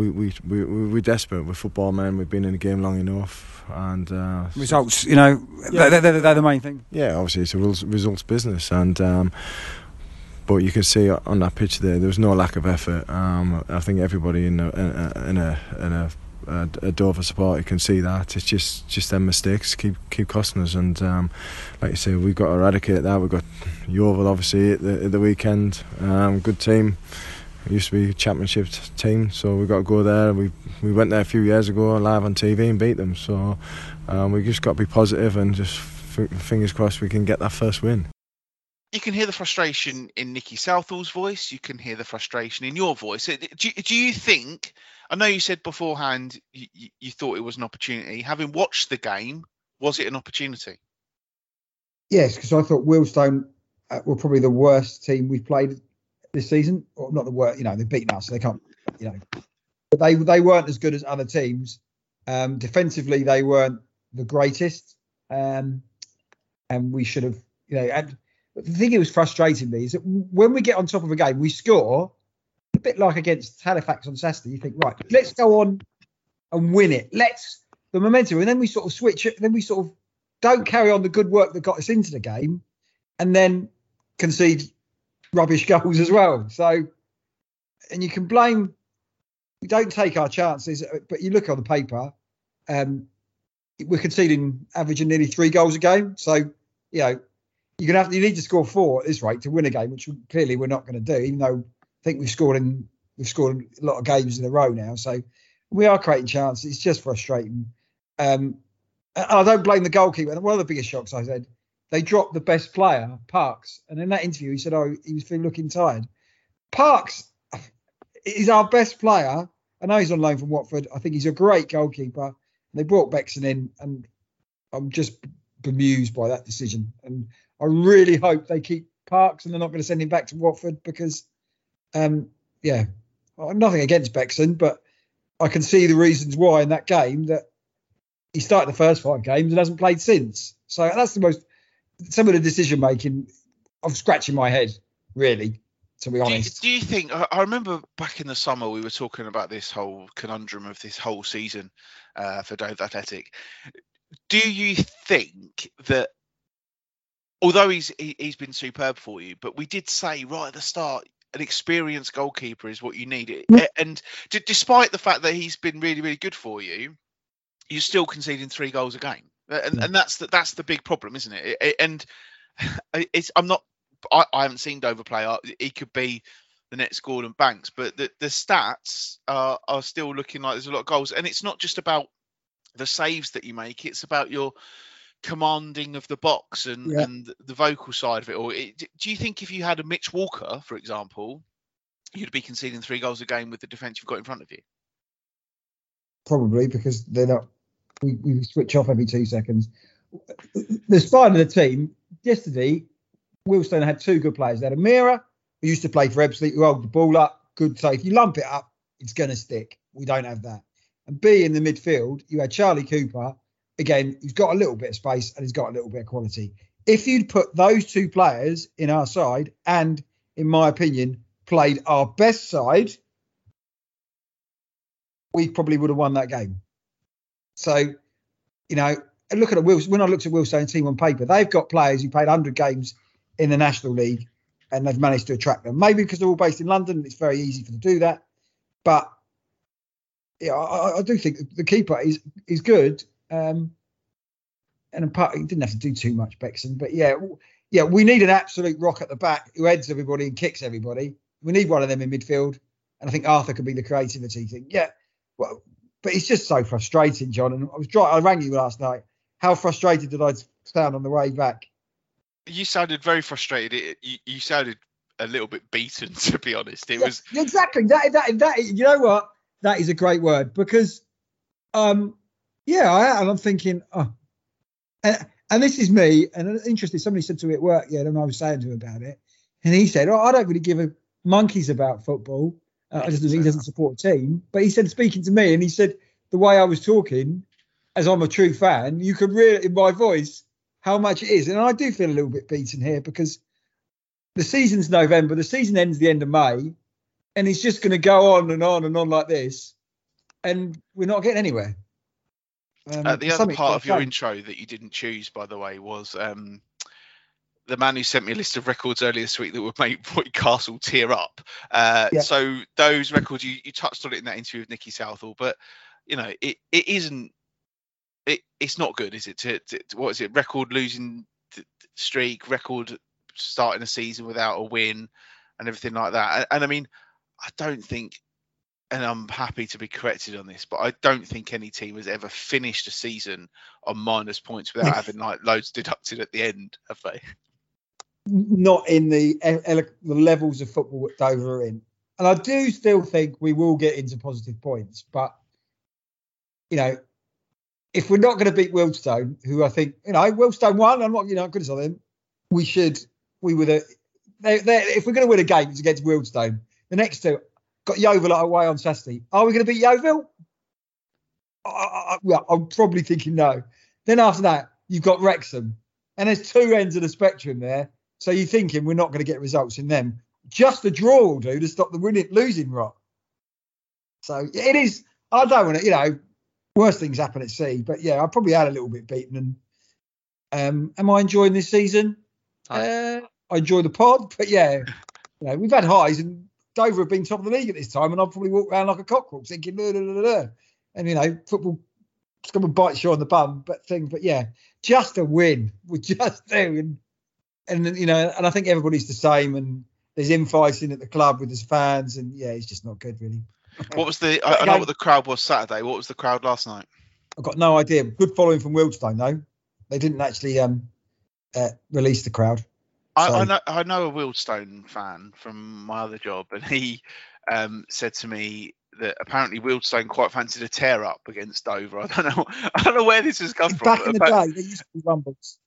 we we we we're desperate. We're football men. We've been in the game long enough and uh, results. You know, yeah. they're, they're, they're, the main thing. Yeah, obviously it's a results business, and um, but you can see on that pitch there, there was no lack of effort. Um, I think everybody in a in a, in a, a, a Dover supporter can see that it's just just them mistakes keep keep costing us, and um, like you say, we've got to eradicate that. We've got Yeovil obviously at the, at the weekend, um, good team. It used to be a championship team, so we got to go there. We we went there a few years ago live on TV and beat them. So um, we just got to be positive and just f- fingers crossed we can get that first win. You can hear the frustration in Nicky Southall's voice. You can hear the frustration in your voice. Do, do you think? I know you said beforehand you, you thought it was an opportunity. Having watched the game, was it an opportunity? Yes, because I thought Wealdstone uh, were probably the worst team we've played this season, or not the worst. You know, they've beaten us, so they can't. You know, but they they weren't as good as other teams. Um, defensively, they weren't the greatest, um, and we should have. You know, and the thing that was frustrating me is that when we get on top of a game, we score a bit like against Halifax on Saturday. You think, right, let's go on and win it. Let's the momentum, and then we sort of switch it. Then we sort of don't carry on the good work that got us into the game, and then concede rubbish goals as well. So, and you can blame. We don't take our chances, but you look on the paper, um, we're conceding averaging nearly three goals a game. So, you know, you're gonna have you need to score four at this rate to win a game, which clearly we're not going to do. Even though I think we've scored in we've scored a lot of games in a row now, so we are creating chances. It's just frustrating. Um, I don't blame the goalkeeper. One of the biggest shocks I said they dropped the best player, Parks, and in that interview he said, "Oh, he was looking tired." Parks is our best player. I know he's on loan from Watford. I think he's a great goalkeeper. They brought Bexon in, and I'm just bemused by that decision. And I really hope they keep Parks and they're not going to send him back to Watford because, um, yeah, nothing against Bexon, but I can see the reasons why in that game that he started the first five games and hasn't played since. So that's the most some of the decision making. I'm scratching my head, really, to be honest. Do you, do you think? I remember back in the summer we were talking about this whole conundrum of this whole season uh, for Dover Athletic. Do you think that? Although he's he, he's been superb for you, but we did say right at the start an experienced goalkeeper is what you need. And d- despite the fact that he's been really, really good for you, you're still conceding three goals a game, Uh, and, hmm. and that's the that's the big problem, isn't it? it and it's I'm not I, I haven't seen Dover play. He could be the next Gordon Banks, but the, the stats are, are still looking like there's a lot of goals, and it's not just about the saves that you make; it's about your commanding of the box and yeah. and the vocal side of it. Or it, do you think if you had a Mitch Walker, for example, you'd be conceding three goals a game with the defence you've got in front of you? Probably because they're not. We, we switch off every two seconds. The spine of the team yesterday, Wealdstone had two good players. They had Amira, who used to play for Ebbsfleet, who held the ball up, good save. You lump it up, it's going to stick. We don't have that. And B in the midfield, you had Charlie Cooper, again, he's got a little bit of space and he's got a little bit of quality. If you'd put those two players in our side, and in my opinion, played our best side, we probably would have won that game. So, you know, look at Will. When I looked at Wealdstone's team on paper, they've got players who played 100 games in the National League, and they've managed to attract them. Maybe because they're all based in London, it's very easy for them to do that. But yeah, I, I do think the keeper is is good. Um, and apart, he didn't have to do too much, Bexon. But yeah, yeah, we need an absolute rock at the back who heads everybody and kicks everybody. We need one of them in midfield, and I think Arthur could be the creativity thing. Yeah, well, but it's just so frustrating, John. And I was dry, I rang you last night. How frustrated did I sound on the way back? You sounded very frustrated. It, you, you sounded a little bit beaten, to be honest. It yeah, was exactly that. That that you know what? That is a great word because um yeah, I, and I'm thinking, oh, and, and this is me. And interesting, somebody said to me at work, yeah, and I was saying to him about it, and he said, oh, I don't really give a monkeys about football. Uh, I just think he doesn't support a team. But he said, speaking to me, and he said, the way I was talking, as I'm a true fan, you could really, in my voice, how much it is. And I do feel a little bit beaten here because the season's November, the season ends the end of May, and it's just going to go on and on and on like this. And we're not getting anywhere. Um, uh, the other part of your intro that you didn't choose, by the way, was um, the man who sent me a list of records earlier this week that would make Roy Castle tear up. Uh, yeah. So those records, you, you touched on it in that interview with Nicky Southall, but you know it, it isn't. It, it's not good, is it? To, to, what is it? Record losing streak, record starting a season without a win, and everything like that. And, and I mean, I don't think and I'm happy to be corrected on this, but I don't think any team has ever finished a season on minus points without having like loads deducted at the end, have they? Not in the, the levels of football that Dover are in. And I do still think we will get into positive points, but you know, if we're not going to beat Wealdstone, who I think, you know, Wealdstone won, I'm not, you know, as them, we should, we were the, they, they, if we're going to win a game, it's against Wealdstone. The next two, got Yeovil away on Saturday. Are we going to beat Yeovil? I, well, I'm probably thinking no. Then after that, you've got Wrexham, and there's two ends of the spectrum there. So you're thinking we're not going to get results in them. Just the draw will do to stop the winning losing rot. So it is. I don't want to, you know, worse things happen at sea. But yeah, I probably had a little bit beaten. And um, am I enjoying this season? Uh, I enjoy the pod, but yeah, you know, we've had highs and Dover have been top of the league at this time, and I've probably walked around like a cockerel thinking, "Duh, duh, duh, duh." and you know, football it's going to bite you on the bum, but thing, but yeah, just a win would just do, and and you know, and I think everybody's the same, and there's infighting at the club with his fans, and yeah, it's just not good really. What was the? I, I know what the crowd was Saturday. What was the crowd last night? I've got no idea. Good following from Wealdstone though. They didn't actually um uh, release the crowd. I, So- I know I know a Wealdstone fan from my other job, and he um, said to me that apparently Wealdstone quite fancied a tear up against Dover. I don't know. I don't know where this has come from. Back in the but- day, there used to be rumbles.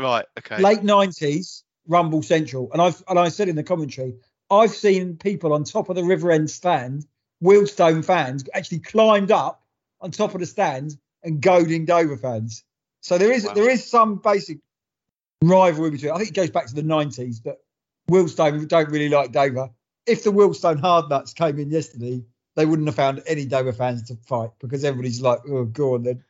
Right? Okay. late nineties Rumble Central, and I've and I said in the commentary, I've seen people on top of the River End stand, Wealdstone fans, actually climbed up on top of the stand and goading Dover fans. So there is Wow. there is some basic rivalry between. I think it goes back to the nineties, but Wealdstone don't really like Dover. If the Wealdstone hard nuts came in yesterday, they wouldn't have found any Dover fans to fight because everybody's like, oh, go on then.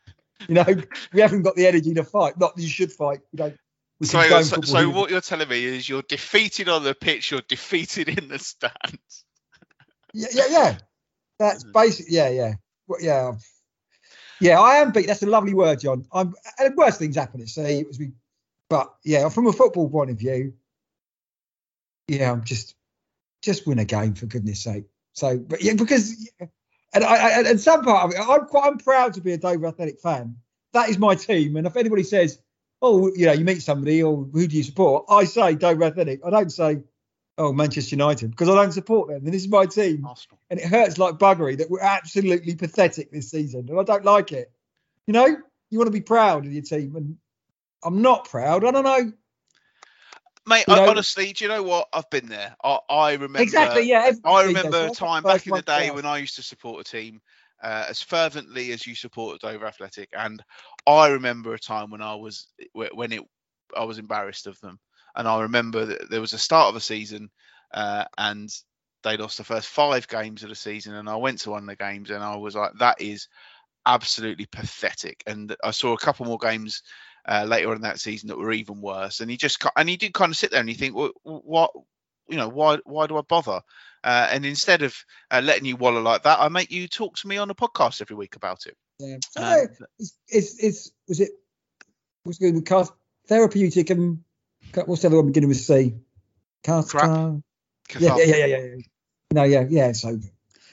You know, we haven't got the energy to fight. Not that you should fight. You. We So, so, so what you're telling me is you're defeated on the pitch, you're defeated in the stands. Yeah, yeah, yeah. That's Mm. basic. Yeah, yeah, Well, yeah, yeah. I am beat. That's a lovely word, John. I'm. And worse things happen at sea. It was we, but yeah, from a football point of view, yeah, I'm just, just win a game for goodness sake. So, but yeah, because, and I, I and some part of it, I'm quite, I'm proud to be a Dover Athletic fan. That is my team, and if anybody says, oh, you know, you meet somebody, or who do you support? I say Dover Athletic. I don't say, oh, Manchester United, because I don't support them. And this is my team Arsenal. and it hurts like buggery that we're absolutely pathetic this season, and I don't like it. You know, you want to be proud of your team, and I'm not proud. I don't know Mate, I, honestly, do you know what? I've been there. I, I remember exactly. Yeah, I remember a time back in the day when I used to support a team uh, as fervently as you supported Dover Athletic, and I remember a time when I was when it I was embarrassed of them, and I remember that there was a start of a season, uh, and they lost the first five games of the season, and I went to one of the games, and I was like, that is absolutely pathetic, and I saw a couple more games. Uh, later on in that season, that were even worse, and he just and he did kind of sit there and you think, well, what, you know, why why do I bother? Uh, and instead of uh, letting you wallow like that, I make you talk to me on a podcast every week about it. Yeah. Um, it's, it's it's was it what's good with cast therapeutic and what's the other one beginning with C? Cast. Crap. yeah, yeah, yeah, yeah, yeah. No, yeah, yeah. So,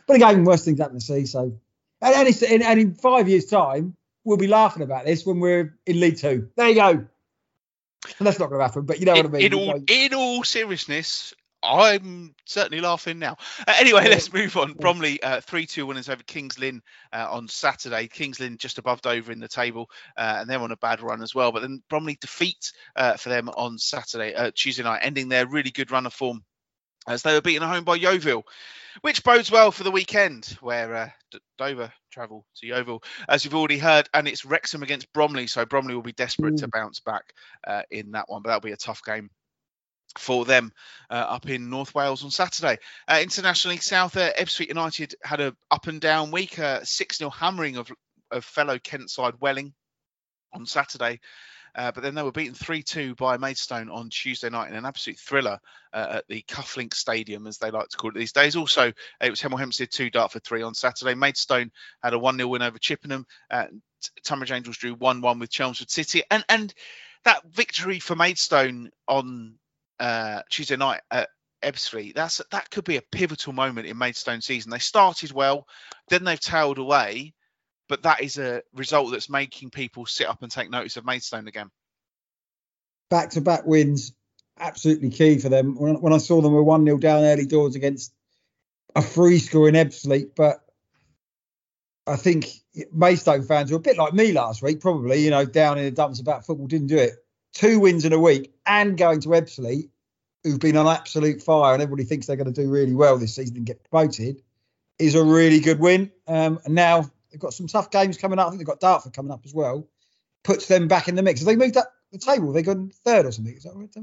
but again, worse things happen to see. So, and, and, and, and in five years' time, we'll be laughing about this when we're in League Two. There you go. And that's not going to happen, but you know what I mean. in all in all seriousness, I'm certainly laughing now. Uh, anyway, Yeah. let's move on. Bromley uh, three two winners over Kings Lynn uh, on Saturday. Kings Lynn just above Dover in the table, uh, and they're on a bad run as well. But then Bromley defeat uh, for them on Saturday, uh, Tuesday night, ending their really good run of form as they were beaten at home by Yeovil, which bodes well for the weekend where uh, D- Dover travel to Yeovil, as you've already heard, and it's Wrexham against Bromley. So Bromley will be desperate to bounce back uh, in that one, but that'll be a tough game for them uh, up in North Wales on Saturday. Uh, internationally, South uh, Ebbsfleet United had a up and down week, uh, 6 0 hammering of, of fellow Kent side Welling on Saturday. Uh, but then they were beaten 3 2 by Maidstone on Tuesday night in an absolute thriller uh, at the Kuflink Stadium, as they like to call it these days. Also, it was Hemel Hempstead 2 Dartford 3 on Saturday. Maidstone had a 1 0 win over Chippenham. Uh, Tonbridge Angels drew 1 1 with Chelmsford City. And, and that victory for Maidstone on uh, Tuesday night at Ebbsfleet, that's that could be a pivotal moment in Maidstone season. They started well, then they've tailed away, but that is a result that's making people sit up and take notice of Maidstone again. back to back wins, absolutely key for them. When, when I saw them were 1 0 down early doors against a free score in Ebbsfleet, but I think Maidstone fans were a bit like me last week, probably, you know, down in the dumps about football, didn't do it. Two wins in a week and going to Ebbsfleet, who've been on absolute fire and everybody thinks they're going to do really well this season and get promoted, is a really good win. Um, and now they've got some tough games coming up. I think they've got Dartford coming up as well. Puts them back in the mix. Have they moved up? the table? They gone third or something. Is that right? Do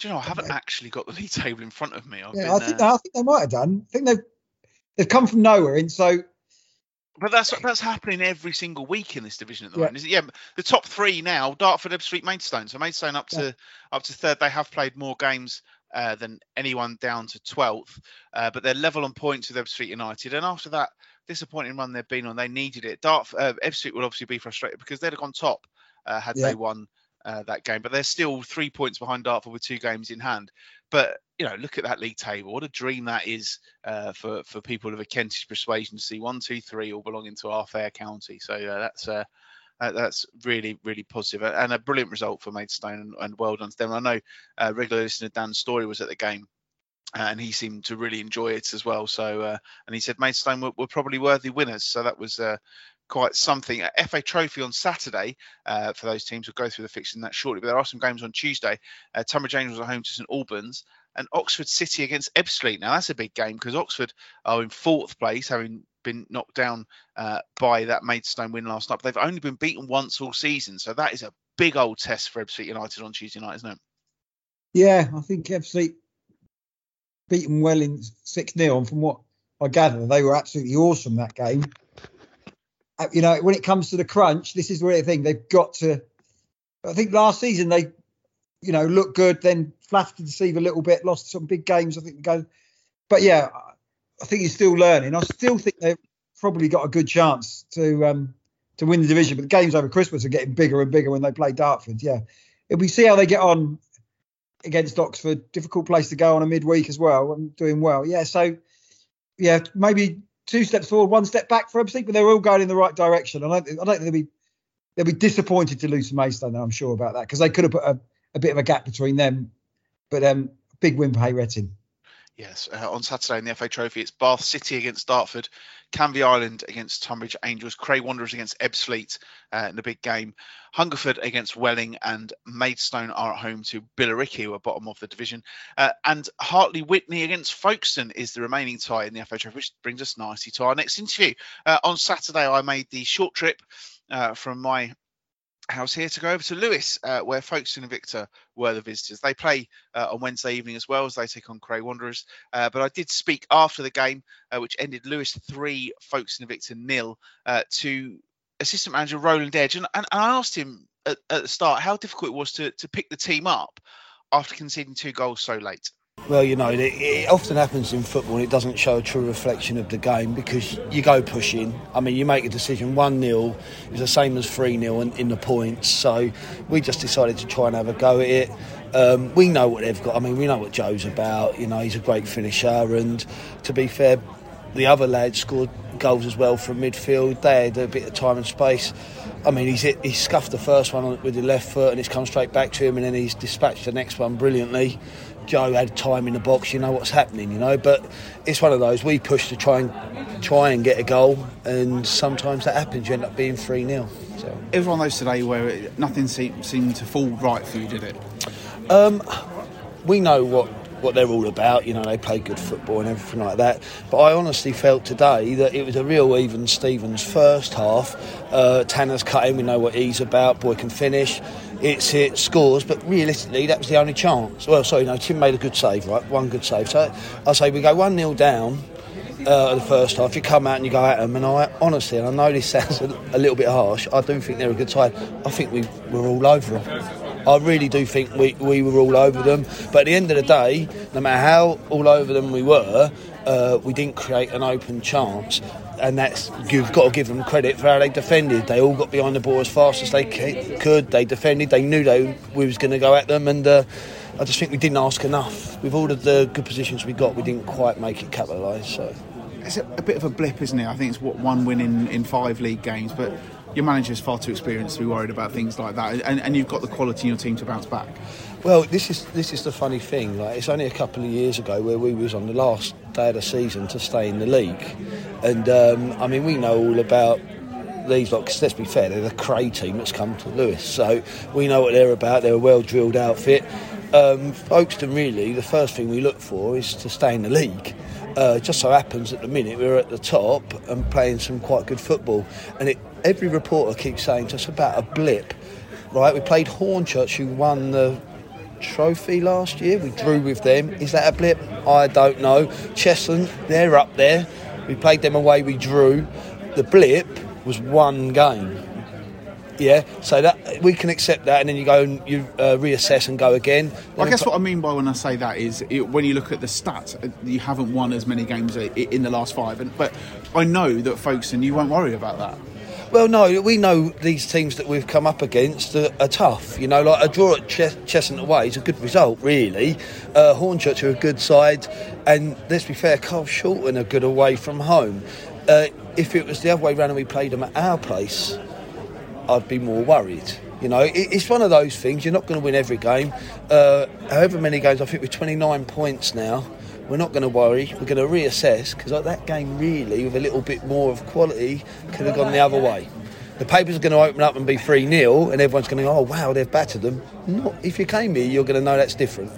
you know, I haven't actually got the league table in front of me. I've Yeah, I think uh, I think they might have done. I think they've they've come from nowhere, and so But that's that's happening every single week in this division at the Yeah. moment. Is it? Yeah, the top three now: Dartford, Ebbsfleet, Maidstone. So Maidstone up to up to third. They have played more games uh, than anyone down to twelfth, uh, but they're level on points with Ebbsfleet United. And after that disappointing run they've been on, they needed it. Dart uh, Ebbsfleet will obviously be frustrated because they'd have gone top uh, had Yeah. they won uh, that game, but they're still three points behind Dartford with two games in hand. But you know, look at that league table. What a dream that is uh, for for people of a Kentish persuasion to see one, two, three all belonging to our fair county. So uh, that's uh, uh, that's really really uh, and a brilliant result for Maidstone and, and well done to them. I know uh, regular listener Dan Story was at the game. Uh, And he seemed to really enjoy it as well. So, uh, and he said Maidstone were, were probably worthy winners. So that was uh, quite something. Uh, FA Trophy on Saturday uh, for those teams. We'll go through the fixture in that shortly. But there are some games on Tuesday. Uh, Tonbridge Angels are home to St Albans and Oxford City against Ebbsfleet. Now that's a big game because Oxford are in fourth place, having been knocked down uh, by that Maidstone win last night. But they've only been beaten once all season, so that is a big old test for Ebbsfleet United on Tuesday night, isn't it? yeah, I think Ebbsfleet beat them well in six 0 and from what I gather, they were absolutely awesome that game. Uh, You know, when it comes to the crunch, this is where I think they've got to. I think last season they, you know, looked good, then flattered to deceive a little bit, lost some big games. I think go, but yeah, I think he's still learning. I still think they've probably got a good chance to um to win the division. But the games over Christmas are getting bigger and bigger when they play Dartford. Yeah, if we see how they get on against Oxford, difficult place to go on a midweek as well, and doing well. Yeah, so yeah, maybe two steps forward, one step back for everything, but they're all going in the right direction. I, don't- I don't think they'll be they'll be disappointed to lose to Maidstone. I'm sure about that because they could have put a, a bit of a gap between them. But um, big win for Hayretting. Yes, uh, on Saturday in the FA Trophy, it's Bath City against Dartford, Canvey Island against Tonbridge Angels, Cray Wanderers against Ebbsfleet uh, in the big game, Hungerford against Welling, and Maidstone are at home to Billericay, who are bottom of the division. Uh, and Hartley Wintney against Folkestone is the remaining tie in the FA Trophy, which brings us nicely to our next interview. Uh, on Saturday, I made the short trip uh, from my house here to go over to Lewes, uh, where Folkestone Invicta were the visitors. They play uh, on Wednesday evening as well as they take on Cray Wanderers. Uh, but I did speak after the game, uh, which ended Lewes three, Folkestone Invicta nil, uh, to assistant manager Roland Edge, and, and I asked him at, at the start how difficult it was to to pick the team up after conceding two goals so late. Well, you know, it, it often happens in football and it doesn't show a true reflection of the game because you go pushing. I mean, you make a decision 1 0 is the same as 3 0 in, in the points. So we just decided to try and have a go at it. Um, we know what they've got. I mean, we know what Joe's about. You know, he's a great finisher. And to be fair, the other lads scored goals as well from midfield. They had a bit of time and space. I mean, he's hit, he scuffed the first one with the left foot and it's come straight back to him, and then he's dispatched the next one brilliantly. Joe had time in the box, you know what's happening, you know. But it's one of those we push to try and try and get a goal, and sometimes that happens. You end up being three 0 So It was one of those today where it, nothing seemed, seemed to fall right for you, did it? we know what what they're all about. You know, they play good football and everything like that. But I honestly felt today that it was a real even Stevens first half. Uh, Tanner's cut in. We know what he's about. Boy can finish. It's hit scores, but realistically, that was the only chance. Well, sorry, no, Tim made a good save, right? One good save. So I say we go one 0 down. Uh, the first half, you come out and you go at them, and I honestly, and I know this sounds a, a little bit harsh, I do think they're a good side. I think we were all over them. I really do think we, we were all over them. But at the end of the day, no matter how all over them we were, uh, we didn't create an open chance. And that's you've got to give them credit for how they defended. They all got behind the ball as fast as they could. They defended. They knew they we was going to go at them, and uh, I just think we didn't ask enough. With all of the good positions we got, we didn't quite make it capitalise. So. It's a, a bit of a blip, isn't it? I think it's what one win in, in five league games, but your manager's far too experienced to be worried about things like that, and, and you've got the quality in your team to bounce back. Well, this is this is the funny thing. Like, it's only a couple of years ago where we was on the last day of the season to stay in the league, and um, I mean we know all about these lot. 'cause let's be fair, they're the Cray team that's come to Lewes, so we know what they're about. They're a well drilled outfit. Um, Folkestone, really, the first thing we look for is to stay in the league. Uh, just so happens at the minute we're at the top and playing some quite good football, and it, every reporter keeps saying to us about a blip right? We played Hornchurch, who won the trophy last year. We drew with them. Is that a blip? I don't know. Cheshunt, they're up there. We played them away. We drew. The blip was one game. Yeah, so that we can accept that, and then you go and you uh, reassess and go again. I guess what I mean by when I say that is it, when you look at the stats, uh, you haven't won as many games in the last five. And, but I know that Folkestone, you won't worry about that. Well, no, we know these teams that we've come up against are, are tough. You know, like a draw at Ches- Cheshunt away is a good result, really. Uh, Hornchurch are a good side, and let's be fair, Carshalton are good away from home. Uh, if it was the other way round and we played them at our place, I'd be more worried. You know, it, it's one of those things. You're not going to win every game. Uh, however many games, I think we're 29 points now. We're not going to worry. We're going to reassess because like, that game really, with a little bit more of quality, could have gone the other way. The papers are going to open up and be 3 0, and everyone's going to go, oh, wow, they've battered them. Not, if you came here, you're going to know that's different.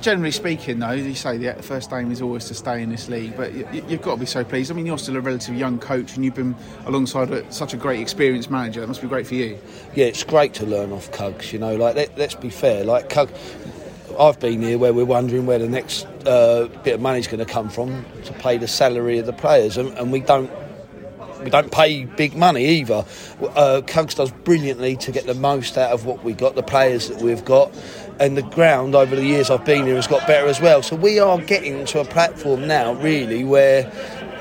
Generally speaking, though, you say the first aim is always to stay in this league, but you, you've got to be so pleased. I mean, you're still a relatively young coach, and you've been alongside a, such a great experienced manager. That must be great for you. yeah, it's great to learn off Cugs. You know, like let, let's be fair. Like Cug, I've been here where we're wondering where the next uh, bit of money's going to come from to pay the salary of the players, and, and we don't. We don't pay big money either. Uh, Cugs does brilliantly to get the most out of what we've got, the players that we've got, and the ground over the years I've been here has got better as well. So we are getting to a platform now, really, where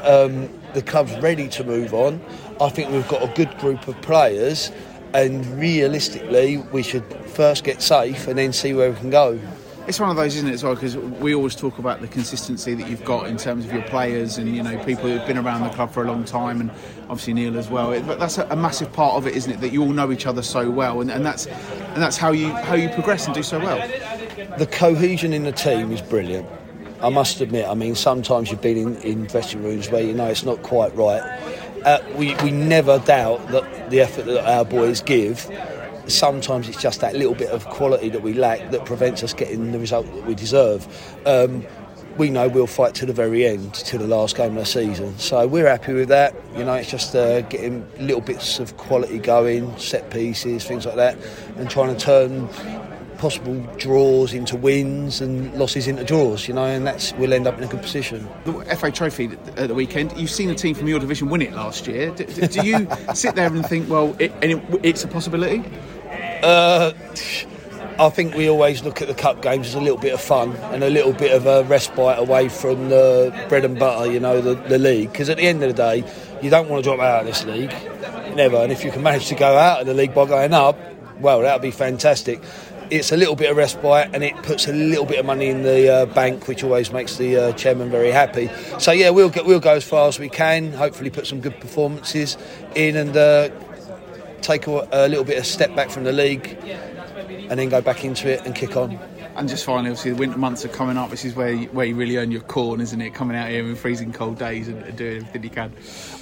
um, the club's ready to move on. I think we've got a good group of players, and realistically, we should first get safe and then see where we can go. It's one of those, isn't it, as well? Because we always talk about the consistency that you've got in terms of your players and you know people who've been around the club for a long time, and obviously Neil as well. It- But that's a, a massive part of it, isn't it? That you all know each other so well, and, and that's and that's how you how you progress and do so well. The cohesion in the team is brilliant. I must admit, I mean, sometimes you've been in, in dressing rooms where you know it's not quite right. Uh, we, we never doubt that the effort that our boys give. Sometimes it's just that little bit of quality that we lack that prevents us getting the result that we deserve. Um, we know we'll fight to the very end, to the last game of the season. So we're happy with that. You know, it's just uh, getting little bits of quality going, set pieces, things like that, and trying to turn possible draws into wins and losses into draws. You know, and that's we'll end up in a good position. The FA Trophy at the weekend. You've seen a team from your division win it last year. Do, do- you sit there and think, well, it, it's a possibility? Uh, I think we always look at the cup games as a little bit of fun and a little bit of a respite away from the bread and butter, you know, the, the league. Because at the end of the day, you don't want to drop out of this league, never. And if you can manage to go out of the league by going up, well, that would be fantastic. It's a little bit of respite and it puts a little bit of money in the uh, bank, which always makes the uh, chairman very happy. So yeah, we'll get, we'll go as far as we can. Hopefully, put some good performances in and uh, take a, a little bit of step back from the league and then go back into it and kick on. And just finally, obviously, the winter months are coming up. This is where you, where you really earn your corn, isn't it? Coming out here in freezing cold days and, and doing everything you can.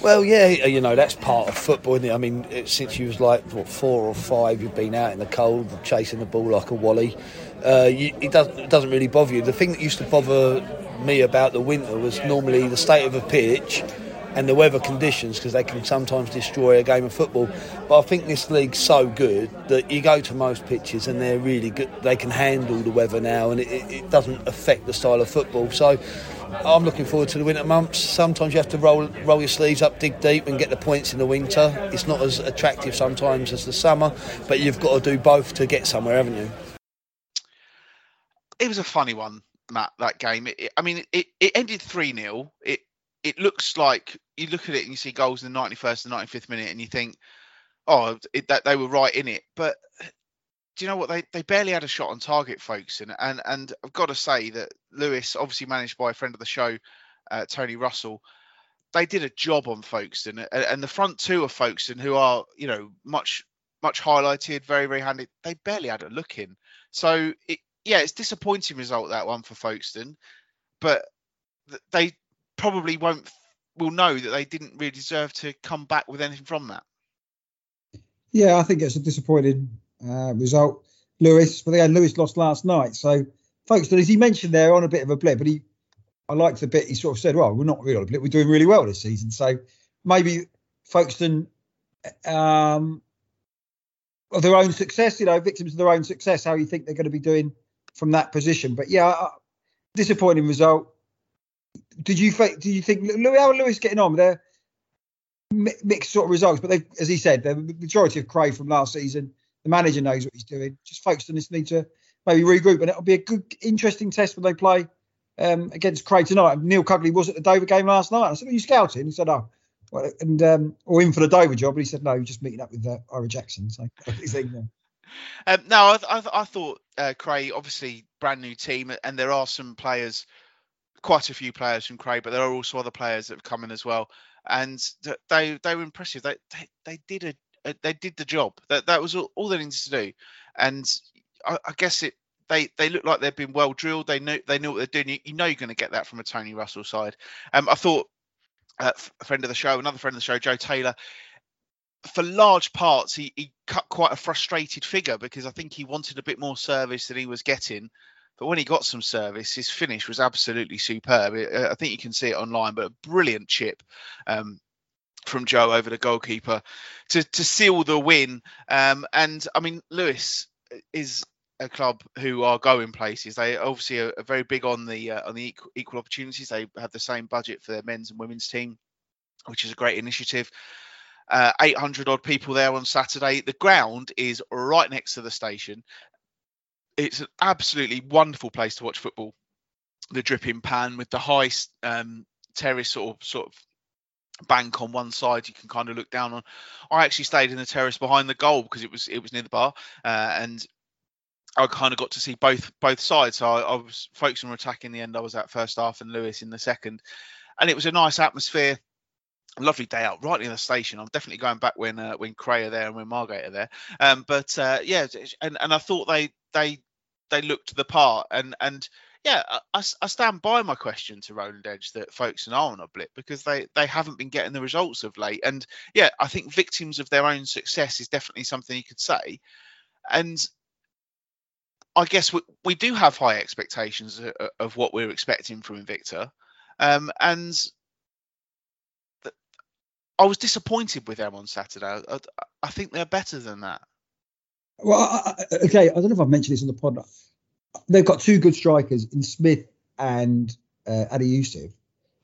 Well, yeah, you know that's part of football, isn't it? I mean, it, since you was like what four or five, you've been out in the cold, chasing the ball like a wally. Uh, you, it, does, it doesn't really bother you. The thing that used to bother me about the winter was normally the state of a pitch and the weather conditions because they can sometimes destroy a game of football. But I think this league's so good that you go to most pitches and they're really good. They can handle the weather now, and it, it, doesn't affect the style of football. So. I'm looking forward to the winter months. Sometimes you have to roll roll your sleeves up, dig deep, and get the points in the winter. It's not as attractive sometimes as the summer, but you've got to do both to get somewhere, haven't you? it was a funny one, Matt. That game. It- I mean, it, it ended three 0 It it looks like you look at it and you see goals in the ninety first and ninety fifth minute, and you think, oh, it, that they were right in it. But do you know what? They they barely had a shot on target, folks. And and and I've got to say that Lewes, obviously managed by a friend of the show, uh, Tony Russell. They did a job on Folkestone, and, and the front two of Folkestone, who are you know much much highlighted, very very handy. They barely had a look in. So it, yeah, it's disappointing result that one for Folkestone, but they probably won't will know that they didn't really deserve to come back with anything from that. Yeah, I think it's a disappointing uh, result, Lewes. But again, Lewes lost last night, so folks, as he mentioned there, on a bit of a blip, but he, I liked the bit he sort of said, "Well, we're not really on a blip. We're doing really well this season." So maybe Folkestone um, of their own success. You know, victims of their own success. How you think they're going to be doing from that position? But yeah, uh, disappointing result. Did you think? Did you think Lewes? How Lewes getting on? They're mixed sort of results, but they, as he said, the majority of Cray from last season. The manager knows what he's doing. Just Folkestone this need to maybe regroup, and it'll be a good, interesting test when they play um, against Cray tonight. Neil Cugley was at the Dover game last night. I said, "Are you scouting?" He said, "Oh." Well, and um, or in for the Dover job, but he said no, just meeting up with uh, Ira Jackson. So. Um, no, I, I, I thought uh, Cray, obviously brand new team, and there are some players, quite a few players from Cray, but there are also other players that have come in as well, and they they were impressive. They they, they did a, they did the job. That that was all, all they needed to do, and I, I guess it they they look like they've been well drilled. They knew they know what they're doing. You, you know you're going to get that from a Tony Russell side. Um, I thought uh, a friend of the show, another friend of the show, Joe Taylor. For large parts, he, he cut quite a frustrated figure because I think he wanted a bit more service than he was getting. But when he got some service, his finish was absolutely superb. Uh, I think you can see it online, but a brilliant chip um, from Joe over the goalkeeper to to seal the win. Um, and I mean, Lewes is a club who are going places. They obviously are, are very big on the uh, on the equal, equal opportunities. They have the same budget for their men's and women's team, which is a great initiative. Uh, 800 odd people there on Saturday. The ground is right next to the station. It's an absolutely wonderful place to watch football. The dripping pan with the high um, terrace sort of sort of bank on one side you can kind of look down on. I actually stayed in the terrace behind the goal because it was it was near the bar, uh, and I kind of got to see both both sides. So I, I was focusing on attacking the end. I was at first half and Lewes in the second, and it was a nice atmosphere. Lovely day out right near the station. I'm definitely going back when uh, when Cray are there and when Margate are there. Um, but uh, yeah, and and I thought they they they looked the part and and yeah, I, I stand by my question to Roland Edge that folks are on a blip because they they haven't been getting the results of late. And yeah, I think victims of their own success is definitely something you could say. And I guess we, we do have high expectations of, of what we're expecting from Invicta. Um, and I was disappointed with them on Saturday. I, I think they're better than that. Well, I, okay, I don't know if I've mentioned this on the pod. They've got two good strikers in Smith and uh, Adi Yusuf.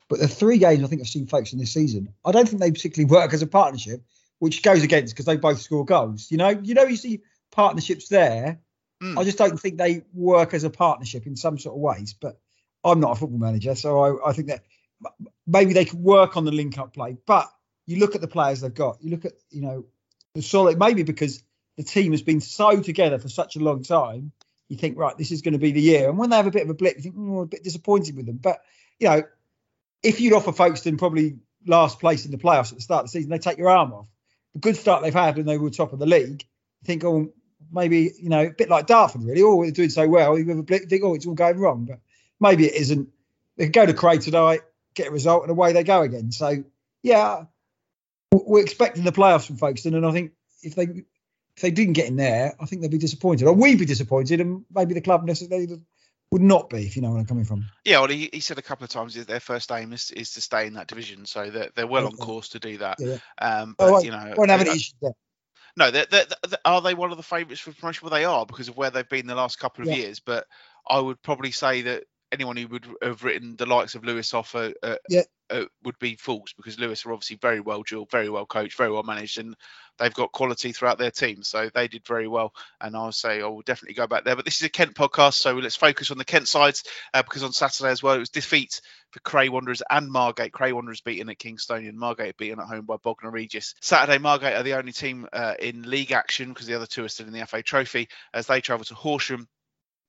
But the three games I think I've seen folks in this season, I don't think they particularly work as a partnership, which goes against because they both score goals. You know, you know, you see partnerships there. Mm. I just don't think they work as a partnership in some sort of ways. But I'm not a football manager, so I, I think that maybe they could work on the link up play. But you look at the players they've got. You look at you know the solid. Maybe because the team has been so together for such a long time, you think right, this is going to be the year. And when they have a bit of a blip, you think oh, a bit disappointed with them. But you know, if you'd offer Folkestone probably last place in the playoffs at the start of the season, they take your arm off. The good start they've had when they were top of the league, you think oh maybe you know a bit like Dartford really. Oh, they're doing so well. You have a blip, think oh it's all going wrong, but maybe it isn't. They can go to Cray tonight, get a result, and away they go again. So yeah, we're expecting the playoffs from Folkestone, and I think if they if they didn't get in there, I think they'd be disappointed, or we'd be disappointed, and maybe the club necessarily would not be, if you know where I'm coming from. Yeah, well, he, he said a couple of times that their first aim is, is to stay in that division, so they're, they're well on course to do that. Yeah. Um, Oh, but won't- you know, Won't have any issues there. No, they're, they're- are they one of the favourites for promotion? Well, they are because of where they've been the last couple of Yeah. years. But I would probably say that anyone who would have written the likes of Lewes off uh, uh, Yeah. uh, would be fools because Lewes are obviously very well drilled, very well coached, very well managed, and they've got quality throughout their team. So they did very well. And I'll say I will definitely go back there. But this is a Kent podcast, so let's focus on the Kent sides uh, because on Saturday as well it was defeat for Cray Wanderers and Margate. Cray Wanderers beaten at Kingstonian, Margate beaten at home by Bognor Regis. Saturday, Margate are the only team uh, in league action because the other two are still in the FA Trophy as they travel to Horsham.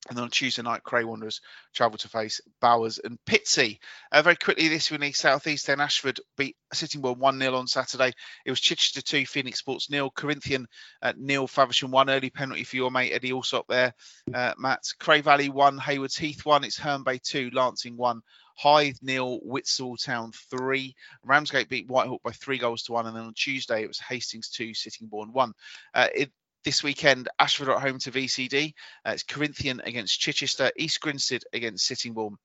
And then on Tuesday night, Cray Wanderers travel to face Bowers and Pitsea. Uh, very quickly, this week, South East and Ashford beat Sittingbourne 1 0 on Saturday. It was Chichester 2, Phoenix Sports nil, Corinthian uh, nil, Faversham 1. Early penalty for your mate Eddie Alsop there, uh, Matt. Cray Valley 1, Haywards Heath 1. It's Herne Bay 2, Lancing 1. Hythe nil, Whitstable Town 3. Ramsgate beat Whitehawk by three goals to one. And then on Tuesday, it was Hastings 2, Sittingbourne 1. Uh, it, this weekend, Ashford at home to VCD. Uh, it's Corinthian against Chichester, East Grinstead against Sittingbourne.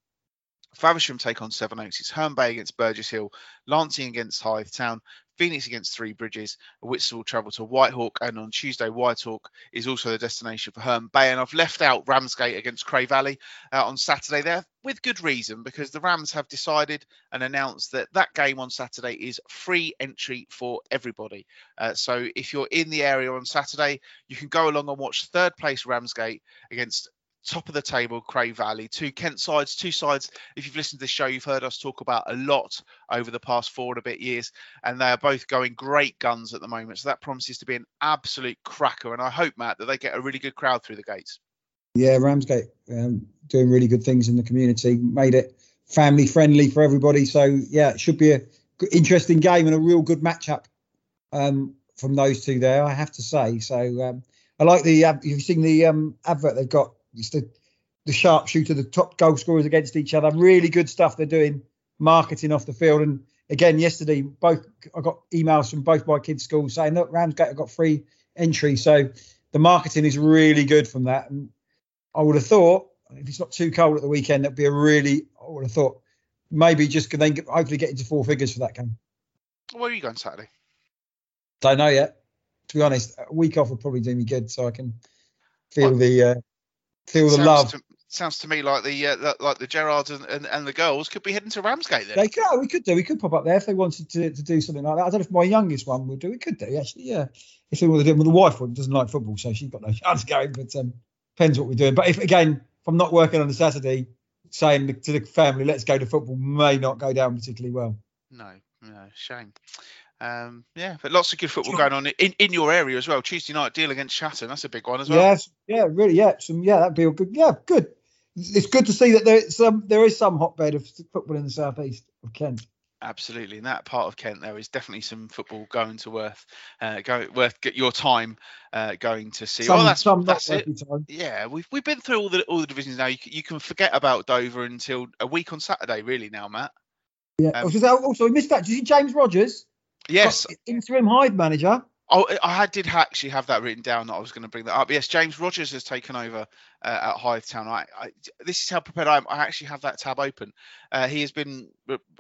Faversham take on Sevenoaks. It's Herne Bay against Burgess Hill, Lancing against Hythe Town, Phoenix against Three Bridges. Whitstable will travel to Whitehawk, and on Tuesday, Whitehawk is also the destination for Herne Bay. And I've left out Ramsgate against Cray Valley uh, on Saturday there with good reason because the Rams have decided and announced that that game on Saturday is free entry for everybody. Uh, so if you're in the area on Saturday, you can go along and watch third place Ramsgate against top of the table, Cray Valley. Two Kent sides, two sides. If you've listened to the show, you've heard us talk about a lot over the past four and a bit years, and they are both going great guns at the moment. So that promises to be an absolute cracker. And I hope, Matt, that they get a really good crowd through the gates. Yeah, Ramsgate um, doing really good things in the community, made it family friendly for everybody. So yeah, it should be a interesting game and a real good matchup um, from those two there. I have to say. So um, I like the. Uh, you've seen the um, advert they've got it's the the sharpshooter, the top goal scorers against each other. Really good stuff they're doing, marketing off the field. And again, yesterday, both I got emails from both my kids' schools saying look, Ramsgate have got free entry. So the marketing is really good from that. And I would have thought if it's not too cold at the weekend, that'd be a really. I would have thought maybe just can then get, hopefully get into four figures for that game. Where are you going Saturday? Don't know yet. To be honest, a week off would probably do me good, so I can feel the uh, feel the sounds love. To, sounds to me like the uh, like the Gerards and, and, and, the girls could be heading to Ramsgate then. They could, oh, we could do. We could pop up there if they wanted to, to do something like that. I don't know if my youngest one would do. We could do actually. Yeah, if they wanted to do. Well, the wife one doesn't like football, so she's got no chance going. But um, depends what we're doing. But if again, if I'm not working on a Saturday, saying to the family, "Let's go to football," may not go down particularly well. No, no, shame. Um, yeah, but lots of good football going on in, in your area as well. Tuesday night deal against Chatham, that's a big one as well. Yes, yeah, really, yeah, some, yeah, that'd be a good, yeah, good. It's good to see that there's some, there is some hotbed of football in the southeast of Kent. Absolutely, in that part of Kent, there is definitely some football going to worth, uh, go worth get your time uh, going to see. Some, oh, that's some that's it. time. Yeah, we've we've been through all the all the divisions now. You, you can forget about Dover until a week on Saturday, really. Now, Matt. Yeah. Um, also, also, we missed that. Did you see James Rogers? Yes, interim Hythe manager. Oh, I did actually have that written down that I was going to bring that up. Yes, James Rogers has taken over uh, at Hythe Town. I, I, this is how prepared I am. I actually have that tab open. Uh, he has been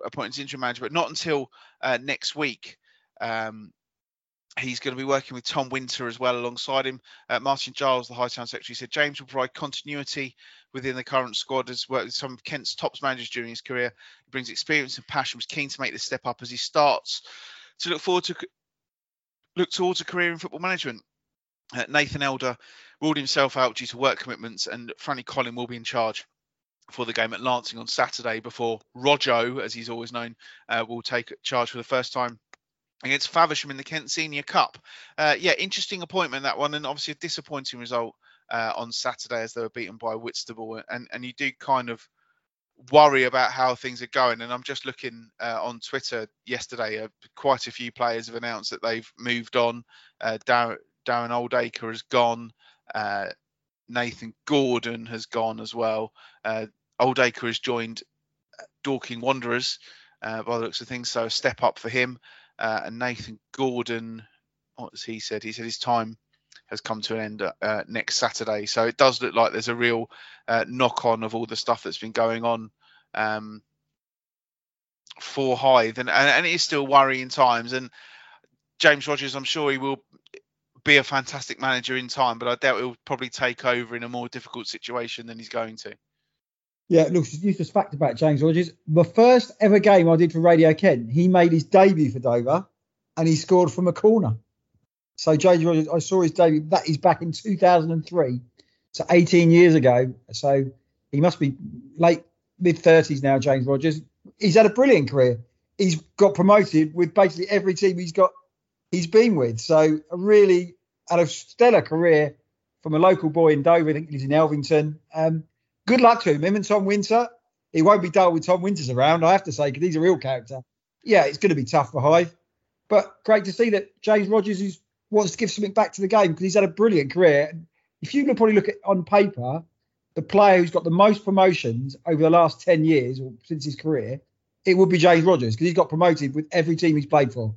appointed as interim manager, but not until uh, next week. Um, he's going to be working with Tom Winter as well alongside him. Uh, Martin Giles, the Hythe Town Secretary, said James will provide continuity within the current squad. Has worked with some of Kent's top managers during his career. He brings experience and passion. Was keen to make this step up as he starts to look forward to look towards a career in football management. Uh, Nathan Elder ruled himself out due to work commitments, and Franny Collin will be in charge for the game at Lancing on Saturday before Rojo, as he's always known, uh, will take charge for the first time against Faversham in the Kent Senior Cup. Uh, yeah, interesting appointment that one, and obviously a disappointing result uh, on Saturday as they were beaten by Whitstable, and and you do kind of worry about how things are going. And I'm just looking uh, on Twitter yesterday. Uh, quite a few players have announced that they've moved on. Uh, Darren, Darren Oldacre has gone. Uh, Nathan Gordon has gone as well. Uh, Oldacre has joined Dorking Wanderers uh, by the looks of things, so a step up for him. Uh, and Nathan Gordon, what has he said? He said his time has come to an end uh, next Saturday. So it does look like there's a real uh, knock on of all the stuff that's been going on um, for Hythe, and, and and it is still worrying times. And James Rogers, I'm sure he will be a fantastic manager in time, but I doubt he'll probably take over in a more difficult situation than he's going to. Yeah, look, just useless fact about James Rogers. The first ever game I did for Radio Kent, he made his debut for Dover and he scored from a corner. So James Rogers, I saw his debut, that is back in 2003, so 18 years ago. So he must be late, mid 30s now, James Rogers. He's had a brilliant career. He's got promoted with basically every team he's got, he's been with. So a really had a stellar career from a local boy in Dover. I think he's in Elvington. Um, good luck to him. Him and Tom Winter. He won't be dull with Tom Winters around, I have to say, because he's a real character. Yeah, it's going to be tough for Hythe. But great to see that James Rogers is, wants to give something back to the game because he's had a brilliant career. If you probably look at on paper, the player who's got the most promotions over the last 10 years or since his career, it would be James Rogers because he's got promoted with every team he's played for.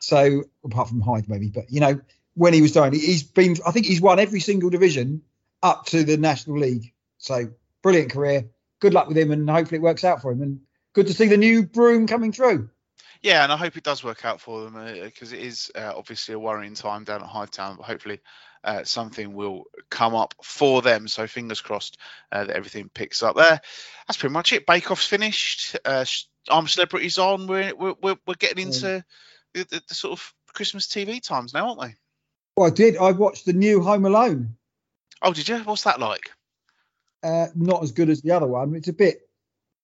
So, apart from Hythe maybe, but you know, when he was doing he's been, I think he's won every single division up to the National League. So, brilliant career. good luck with him, and hopefully it works out for him. And good to see the new broom coming through. Yeah, and I hope it does work out for them because it is uh, obviously a worrying time down at Hythe Town. But hopefully, uh, something will come up for them. So fingers crossed uh, that everything picks up there. That's pretty much it. Bake Off's finished. Uh, I'm Celebrities on. We're we're, we're, we're getting into the, the, the, sort of Christmas TV times now, aren't they? Well, I did. I watched the new Home Alone. Oh, did you? What's that like? Uh, not as good as the other one. It's a bit.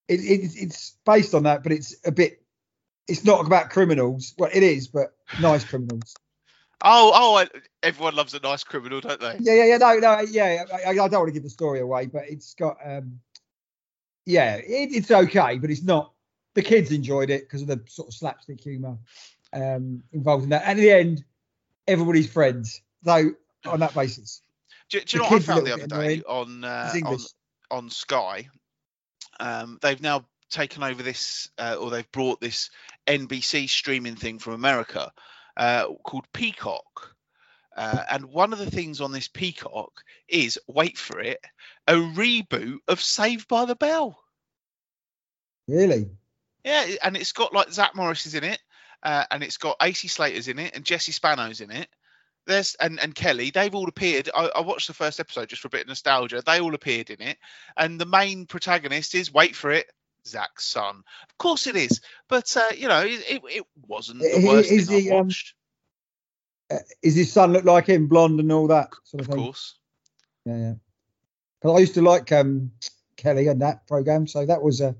It, it, it's based on that, but it's a bit. It's not about criminals. Well, it is, but nice criminals. Oh, oh! Everyone loves a nice criminal, don't they? Yeah, yeah, yeah. No, no, yeah. I, I don't want to give the story away, but it's got. um Yeah, it, it's okay, but it's not. The kids enjoyed it because of the sort of slapstick humour um, involved in that. And at the end, everybody's friends. So on that basis. Do, do you know what I found the other day on uh, on on Sky? Um, they've now taken over this, uh, or they've brought this NBC streaming thing from America uh, called Peacock. Uh, and one of the things on this Peacock is, wait for it, a reboot of Saved by the Bell. Really? Yeah, and it's got like Zach Morris is in it, uh, and it's got AC Slater's in it, and Jesse Spano's in it. There's and, and Kelly, they've all appeared. I, I, watched the first episode just for a bit of nostalgia. They all appeared in it, and the main protagonist is wait for it, Zach's son. Of course it is, but uh, you know it, it, wasn't the worst is thing he, I um, watched. Um, is his son look like him, blonde and all that sort of, of thing? Of course. Yeah, yeah. Because I used to like um, Kelly and that program, so that was a,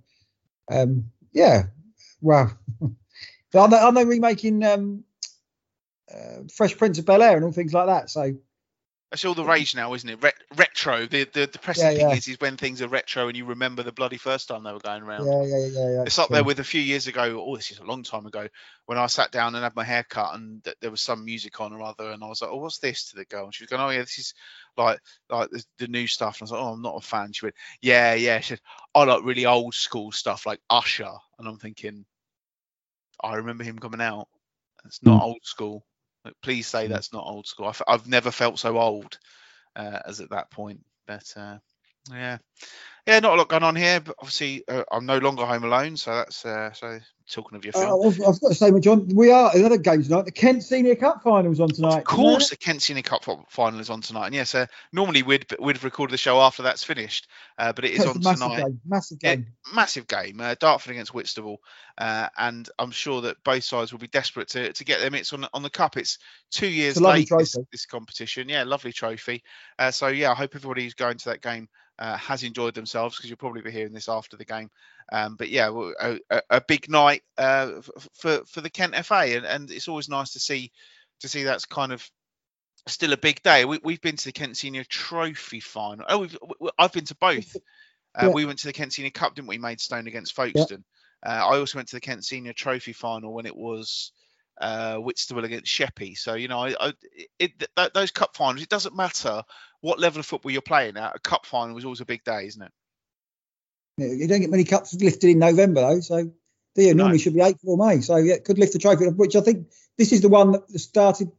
um, yeah, wow. Are they, are they remaking um, uh, Fresh Prince of Bel Air and all things like that? So that's all the rage now, isn't it? retro. The the depressing yeah, thing is, is when things are retro and you remember the bloody first time they were going around. Yeah, yeah, yeah. yeah it's up there with a few years ago. Oh, this is a long time ago when I sat down and had my hair cut and th- there was some music on or other, and I was like, "Oh, what's this?" To the girl, and she was going, "Oh yeah, this is like like the, the new stuff." And I was like, "Oh, I'm not a fan." She went, "Yeah, yeah." She said, "I like really old school stuff like Usher," and I'm thinking, I remember him coming out. It's not mm. old school. Please say mm. that's not old school. I've, I've never felt so old uh, as at that point. But uh, yeah, yeah, not a lot going on here. But obviously, uh, I'm no longer home alone, so that's uh, so talking of your uh. I've, I've got to say, John, we are another game tonight. The Kent Senior Cup final is on tonight. Of course, the Kent Senior Cup final is on tonight. And yes, uh, normally we'd we'd have recorded the show after that's finished, uh, but it is on massive tonight. Game, massive game. It, massive game. Uh, Dartford against Whitstable, uh, and I'm sure that both sides will be desperate to, to get their mitts on on the cup. It's two years it's late this, this, competition. Yeah, lovely trophy. Uh, so yeah, I hope everybody who's going to that game uh, has enjoyed themselves because you'll probably be hearing this after the game. Um, but yeah, a, a, big night uh, for for the Kent FA, and, and it's always nice to see to see that's kind of still a big day. We, have been to the Kent Senior Trophy final. Oh, we've, I've been to both. Uh, yeah. We went to the Kent Senior Cup, didn't we? Maidstone against Folkestone. Yeah. Uh, I also went to the Kent Senior Trophy final when it was uh, Whitstable against Sheppey. So you know, I, I, it, th- those cup finals, it doesn't matter what level of football you're playing at. A cup final is always a big day, isn't it? Yeah, you don't get many cups lifted in November though, so there normally no. should be April or May. So yeah, could lift the trophy, which I think this is the one that started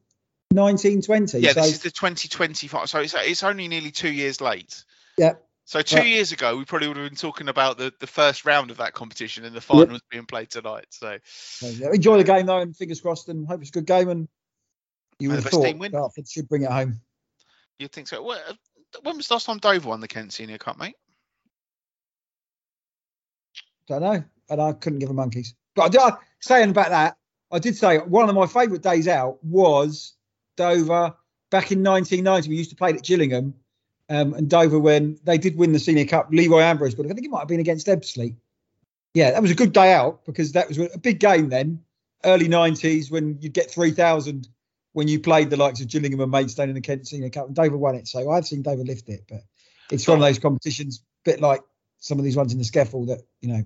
1920. Yeah, so. this is the 2025. So it's it's only nearly two years late. Yeah. So two years ago, we probably would have been talking about the, the first round of that competition, and the final yep. was being played tonight. So yeah, enjoy the game though, and fingers crossed, and hope it's a good game. And you would have thought Dartford should bring it home. You'd think so. Uh, when was the last time Dover won the Kent Senior Cup, mate? Don't know, and I couldn't give a monkeys. But I, did saying about that, I did say one of my favourite days out was Dover back in 1990. We used to play at Gillingham um, and Dover when they did win the Senior Cup. Leroy Ambrose, but I think it might have been against Ebbsfleet. Yeah, that was a good day out because that was a big game then, early 90s when you'd get 3,000 when you played the likes of Gillingham and Maidstone in the Kent Senior Cup. And Dover won it, so I've seen Dover lift it, but it's one of those competitions, a bit like some of these ones in the SCEFL that you know.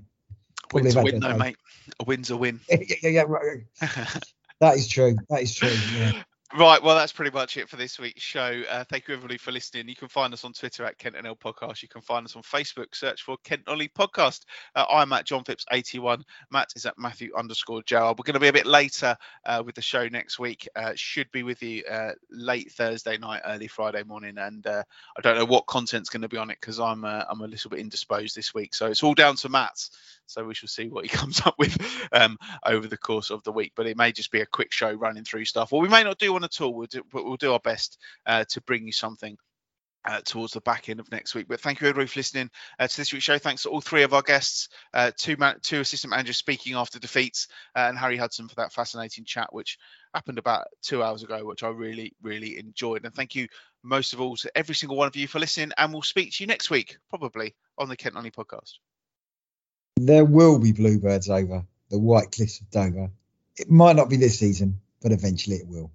Win's a win, though, mate. A win's a win. yeah, yeah, yeah, right. that is true. That is true. Yeah. Right, well, that's pretty much it for this week's show. Uh, thank you, everybody, for listening. You can find us on Twitter at Kent NL Podcast. You can find us on Facebook. Search for Kent Ollie Podcast. Uh, I'm at John Phipps 81. Matt is at Matthew underscore Gerald. We're going to be a bit later uh, with the show next week. Uh, should be with you uh, late Thursday night, early Friday morning, and uh, I don't know what content's going to be on it because I'm I'm a little bit indisposed this week. So it's all down to Matt. So we shall see what he comes up with um, over the course of the week. But it may just be a quick show running through stuff, or we may not do one at all. We'll do, we'll do our best uh, to bring you something. Uh, towards the back end of next week. But thank you everybody for listening uh, to this week's show. Thanks to all three of our guests, uh, two man- two assistant managers speaking after defeats, uh, and Harry Hudson for that fascinating chat, which happened about two hours ago, which I really really enjoyed. And thank you most of all to every single one of you for listening. And we'll speak to you next week, probably on the Kent Only podcast. There will be bluebirds over the White Cliffs of Dover. It might not be this season, but eventually it will.